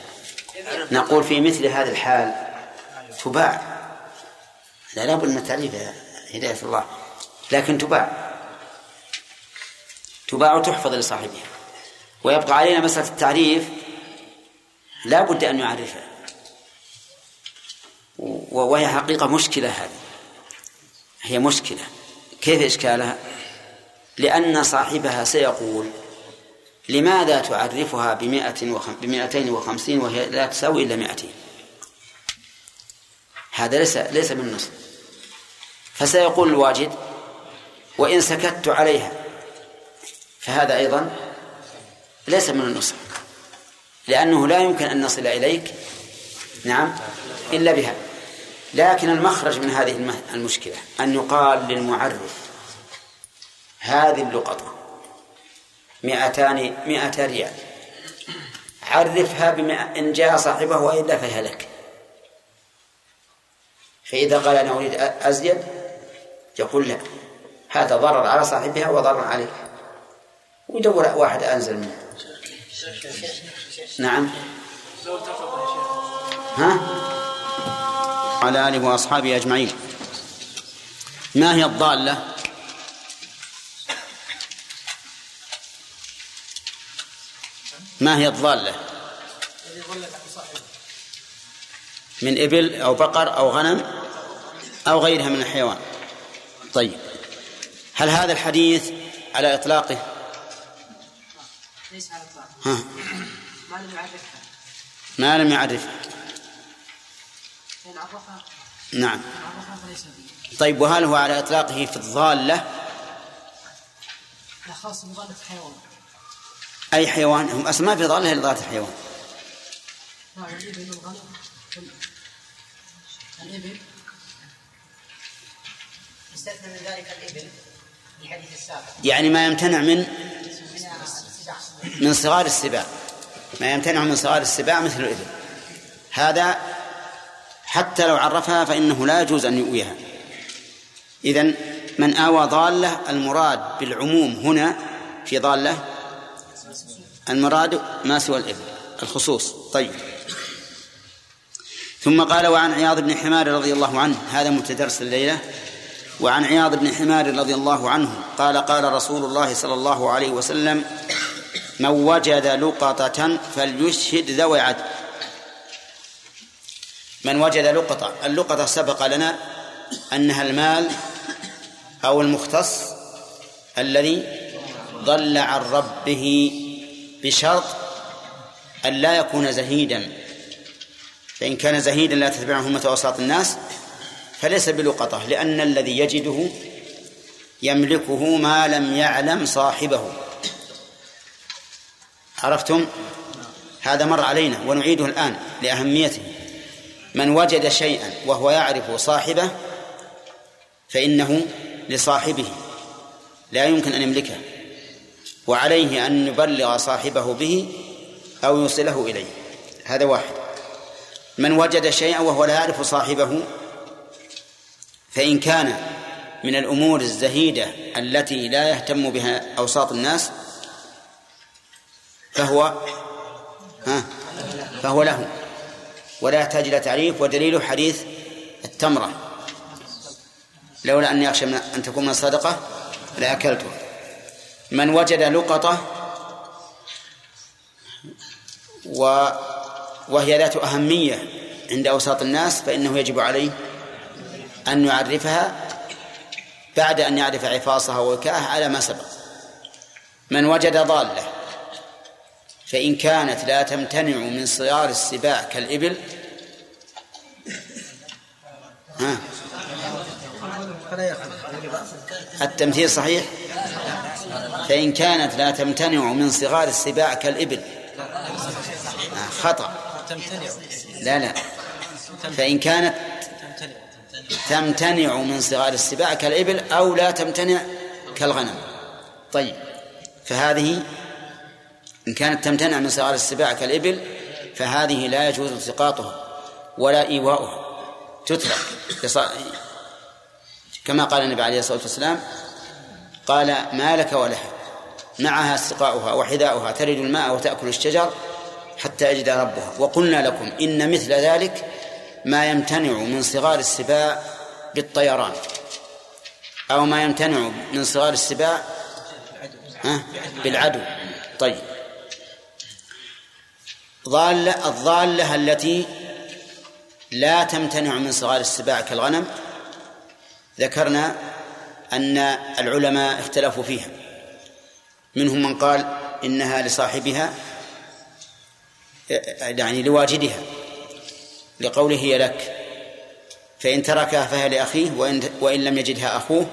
نقول في مثل هذه الحال تباع. لا لابد من تعريفها هداية الله لكن تباع. تباع وتحفظ لصاحبها. ويبقى علينا مسألة التعريف. لا بد أن يعرفها و- وهي حقيقة مشكلة هذه. هي مشكلة. كيف إشكالها؟ لأن صاحبها سيقول لماذا تعرفها بمائة وخم... بمائتين وخمسين وهي لا تساوي إلا مائتين هذا ليس ليس من النص فسيقول الواجد وإن سكت عليها. فهذا أيضا ليس من النصح لأنه لا يمكن أن نصل إليك نعم إلا بها. لكن المخرج من هذه الم- المشكلة أن يقال للمعرف هذه اللقطة مئتان مئة ريال. عرفها بمئة إن جاء صاحبه وإلا فهي لك. فإذا قال أنا أريد أزيد يقول لا. هذا ضرر على صاحبها وضرر عليك. ويدور واحد أنزل منه. نعم. ها؟ على آله وأصحابه أجمعين. ما هي الضالة؟ ما هي الضالة؟ من إبل أو بقر أو غنم أو غيرها من الحيوان. طيب. هل هذا الحديث على إطلاقه؟ ليس على ها. ما لم يعرفها ما لم يعرفها نعم. طيب وهل هو على إطلاقه في الضالة؟ لا خاص بضالة حيوان أي حيوان؟ هم أصلا ما في ضالة إلا ضالة الحيوان. الإبل يستثنى من ذلك الإبل في الحديث السابق. يعني ما يمتنع من؟ من صغار السباع. ما يمتنع من صغار السباع مثل الإبل. هذا حتى لو عرفها فإنه لا يجوز أن يؤويها. إذن من آوى ضالة المراد بالعموم هنا في ضالة المراد ما سوى الإبل الخصوص. طيب. ثم قال وعن عياض بن حمار رضي الله عنه هذا متدرس الليلة. وعن عياض بن حمار رضي الله عنه قال قال رسول الله صلى الله عليه وسلم من وجد لقطة فليشهد ذوي عدل. من وجد لقطة اللقطة سبق لنا أنها المال أو المختص الذي ضل عن ربه بشرط أن لا يكون زهيدا. فإن كان زهيدا لا تتبعه همة أوساط الناس فليس بلقطة لأن الذي يجده يملكه ما لم يعلم صاحبه. عرفتم؟ هذا مر علينا ونعيده الآن لأهميته. من وجد شيئا وهو يعرف صاحبه فإنه لصاحبه لا يمكن أن يملكه وعليه أن يبلغ صاحبه به أو يوصله إليه. هذا واحد. من وجد شيئا وهو لا يعرف صاحبه فإن كان من الأمور الزهيدة التي لا يهتم بها أوساط الناس فهو ها فهو له. ولا يحتاج إلى تعريف ودليله حديث التمرة. لولا أني أخشى أن تكون من الصدقة لأكلته. من وجد لقطة و وهي ذات أهمية عند أوساط الناس فإنه يجب عليه أن يعرفها بعد أن يعرف عفاصها ووكاءها على ما سبق. من وجد ضالة فإن كانت لا تمتنع من صغار السباع كالإبل ها؟ التمثيل صحيح؟ فإن كانت لا تمتنع من صغار السباع كالإبل. خطأ. لا لا. فإن كانت تمتنع من صغار السباع كالإبل أو لا تمتنع كالغنم. طيب فهذه إن كانت تمتنع من صغار السباع كالإبل فهذه لا يجوز التقاطها ولا إيواؤها. تترك كما قال النبي عليه الصلاة والسلام قال ما لك ولها معها سقاؤها وحذاؤها ترد الماء وتأكل الشجر حتى يجد ربها. وقلنا لكم إن مثل ذلك ما يمتنع من صغار السباع بالطيران أو ما يمتنع من صغار السباع بالعدو. طيب. ضالة الضالة التي لا تمتنع من صغار السباع كالغنم ذكرنا أن العلماء اختلفوا فيها. منهم من قال إنها لصاحبها يعني لواجدها لقوله هي لك فإن تركها فهي لأخيه وإن, وإن لم يجدها أخوه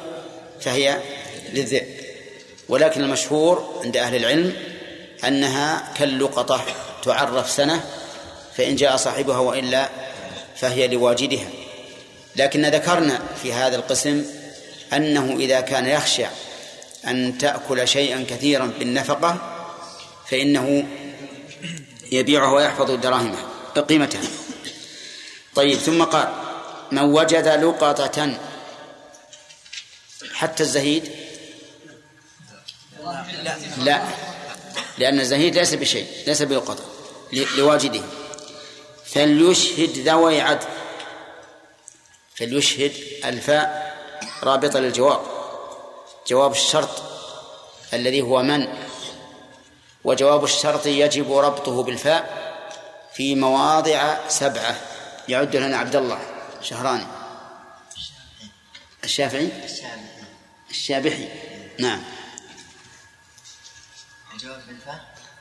فهي للذئب. ولكن المشهور عند أهل العلم أنها كاللقطة. تعرف سنة فإن جاء صاحبها وإلا فهي لواجدها. لكن ذكرنا في هذا القسم أنه إذا كان يخشى أن تأكل شيئا كثيرا بالنفقة فإنه يبيعه ويحفظ دراهمه قيمتها. طيب ثم قال من وجد لقطة حتى الزهيد؟ لا. لأن الزهيد ليس بشيء ليس بلقطة لواجده. فليشهد ذوي عدل. فليشهد الفاء رابطة للجواب. جواب الشرط الذي هو من؟ وجواب الشرط يجب ربطه بالفاء في مواضع سبعة. يعد لنا عبد الله شهراني. الشافعي؟ الشابحي نعم.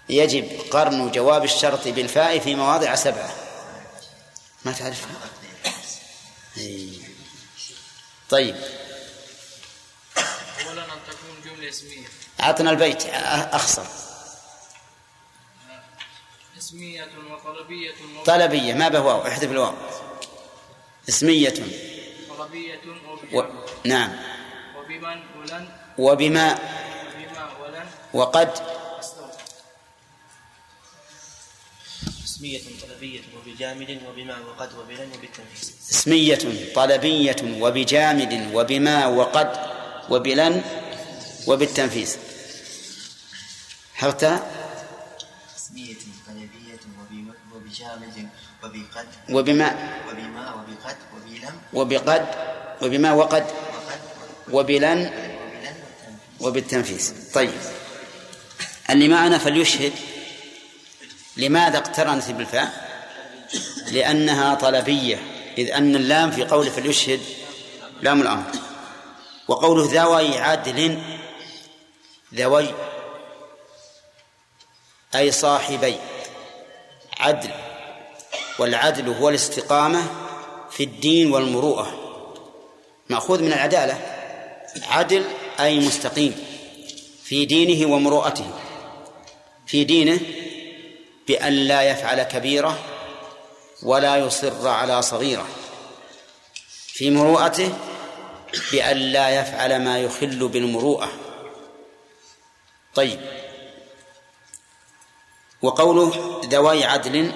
يجب قرن جواب الشرط بالفاء في مواضع سبعة. ما تعرفها طيب. أولا أن تكون جملة اسمية. أعطنا البيت. أخصر. اسمية وطلبية طلبية. ما به واو احذف الواو. اسمية. طلبية و... نعم. وبمن ولن. وبما. وبما ولن. وقد. اسمية طلبية وبجامد وبما وقد وبلن وبالتنفيذ. اسمية طلبية وبجامد وبما وقد وبلن وبالتنفيذ. حتى اسمية طلبية وب- وبجامد وبقد وبما وبما وبقد وبلم وبقد وبما وقد وبلن وبلن وبالتنفيذ. طيب. اللي معنا فليشهد. لماذا اقترنت بالفاء؟ لأنها طلبية إذ أن اللام في قوله فليشهد لام الأمر. وقوله ذوي عدل ذوي أي صاحبي. عدل والعدل هو الاستقامة في الدين والمروءة. مأخوذ من العدالة. عدل أي مستقيم في دينه ومروءته. في دينه بأن لا يفعل كبيرة ولا يصر على صغيرة في مروءته بأن لا يفعل ما يخل بالمروءة. طيب. وقوله ذوي عدل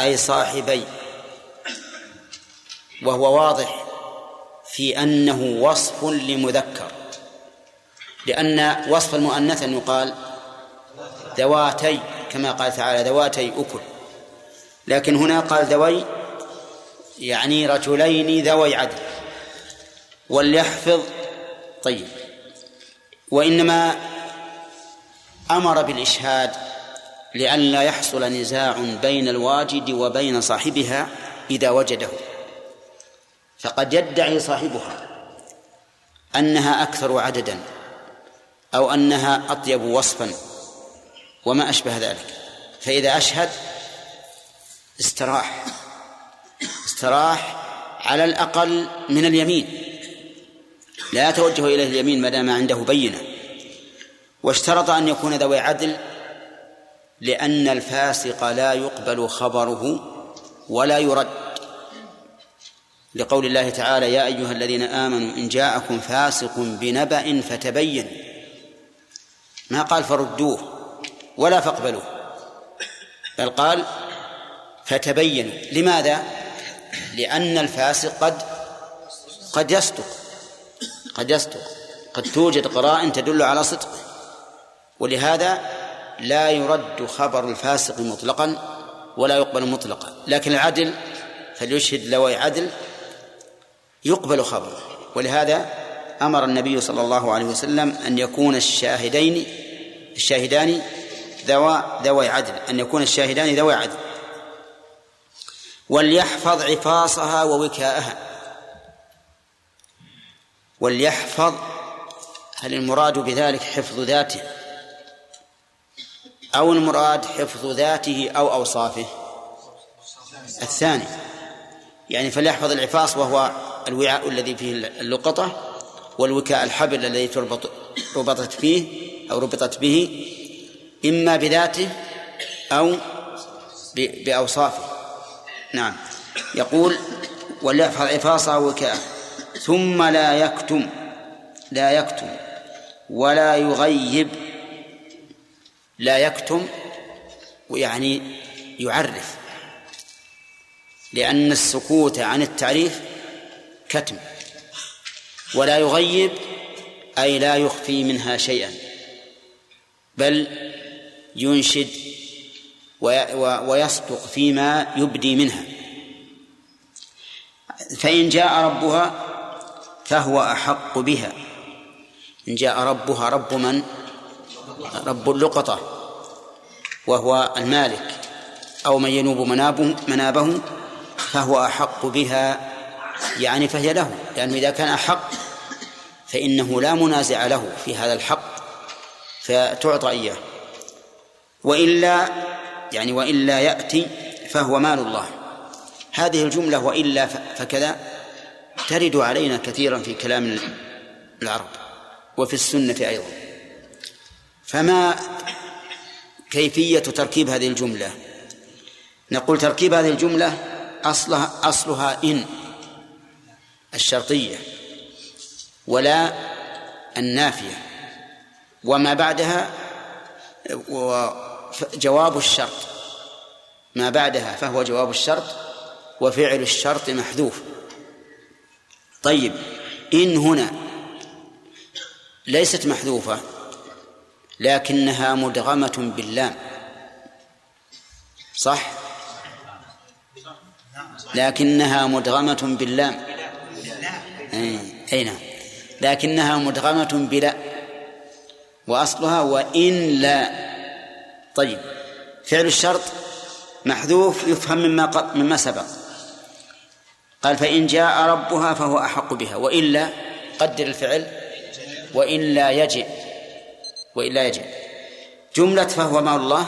أي صاحبي وهو واضح في أنه وصف لمذكر لأن وصف المؤنث أن يقال ذواتي. كما قال تعالى ذواتي أكل. لكن هنا قال ذوي يعني رجلين ذوي عدل. وليحفظ طيب. وإنما أمر بالإشهاد لئلا يحصل نزاع بين الواجد وبين صاحبها إذا وجده. فقد يدعي صاحبها أنها أكثر عددا أو أنها أطيب وصفا. وما أشبه ذلك. فإذا أشهد استراح. استراح على الأقل من اليمين. لا يتوجه إليه اليمين ما دام عنده بينة. واشترط أن يكون ذوي عدل لأن الفاسق لا يقبل خبره ولا يرد. لقول الله تعالى يا أيها الذين آمنوا إن جاءكم فاسق بنبأ فتبين. ما قال فردوه. ولا فاقبلوه. بل قال فتبينوا. لماذا؟ لأن الفاسق قد قد يصدق قد يصدق قد توجد قرائن تدل على صدقه. ولهذا لا يرد خبر الفاسق مطلقا ولا يقبل مطلقا. لكن العدل فليشهد لوي عدل يقبل خبره. ولهذا أمر النبي صلى الله عليه وسلم أن يكون الشاهدين الشاهدان ذوى ذوي عدل أن يكون الشاهدان ذوي عدل. وليحفظ عفاصها ووكاءها. وليحفظ هل المراد بذلك حفظ ذاته؟ أو المراد حفظ ذاته أو أوصافه؟ الثاني. يعني فليحفظ العفاص وهو الوعاء الذي فيه اللقطة والوكاء الحبل الذي تربط ربطت فيه أو ربطت به إما بذاته أو بأوصافه. نعم. يقول وليحفظ عفاصه وكاءه ثم لا يكتم. لا يكتم. ولا يغيب. لا يكتم. يعني يعرف. لأن السكوت عن التعريف كتم. ولا يغيب أي لا يخفي منها شيئا. بل ينشد ويصدق فيما يبدي منها. فإن جاء ربها فهو أحق بها. إن جاء ربها رب من؟ رب اللقطة وهو المالك. أو من ينوب منابه منابه فهو أحق بها يعني فهي له. لأنه إذا كان أحق فإنه لا منازع له في هذا الحق فتعطى إياه. وإلا يعني وإلا يأتي فهو مال الله. هذه الجملة وإلا فكذا ترد علينا كثيرا في كلام العرب وفي السنة أيضا. فما كيفية تركيب هذه الجملة؟ نقول تركيب هذه الجملة أصلها أصلها إن الشرطية ولا النافية. وما بعدها جواب الشرط. ما بعدها فهو جواب الشرط وفعل الشرط محذوف. طيب إن هنا ليست محذوفة لكنها مدغمة باللام. صح؟ لكنها مدغمة باللام. أي نعم. لكنها مدغمة بلا. وأصلها وإن لا. طيب فعل الشرط محذوف يفهم مما مما سبق. قال فإن جاء ربها فهو أحق بها وإلا قدر الفعل وإلا يجئ وإلا يجئ جملة فهو مع الله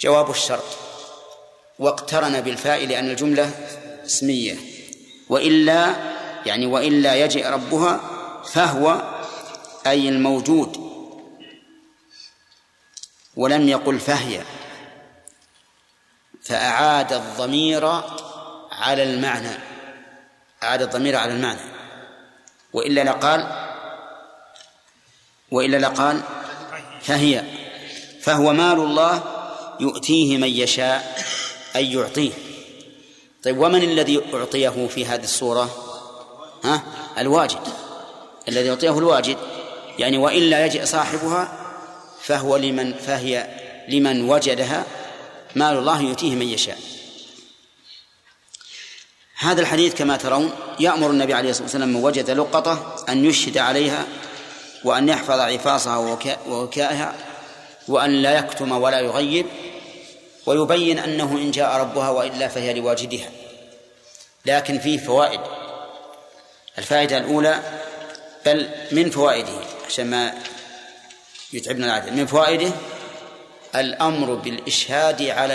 جواب الشرط. واقترن بالفاء لأن الجملة اسمية. وإلا يعني وإلا يجئ ربها فهو أي الموجود. ولم يقل فهي فأعاد الضمير على المعنى أعاد الضمير على المعنى. وإلا لقال وإلا لقال فهي فهو مال الله يؤتيه من يشاء أي يعطيه. طيب ومن الذي أعطيه في هذه الصورة؟ ها؟ الواجد. الذي يعطيه الواجد يعني وإلا يجئ صاحبها فهو لمن فهي لمن وجدها مال الله يؤتيه من يشاء. هذا الحديث كما ترون يأمر النبي عليه الصلاة والسلام من وجد لقطة أن يشهد عليها وأن يحفظ عفاصها ووكائها وأن لا يكتم ولا يغيب ويبين أنه إن جاء ربها وإلا فهي لواجدها. لكن فيه فوائد. الفائدة الأولى بل من فوائده عشان ما يتعبنا العدد من فوائده الأمر بالإشهاد على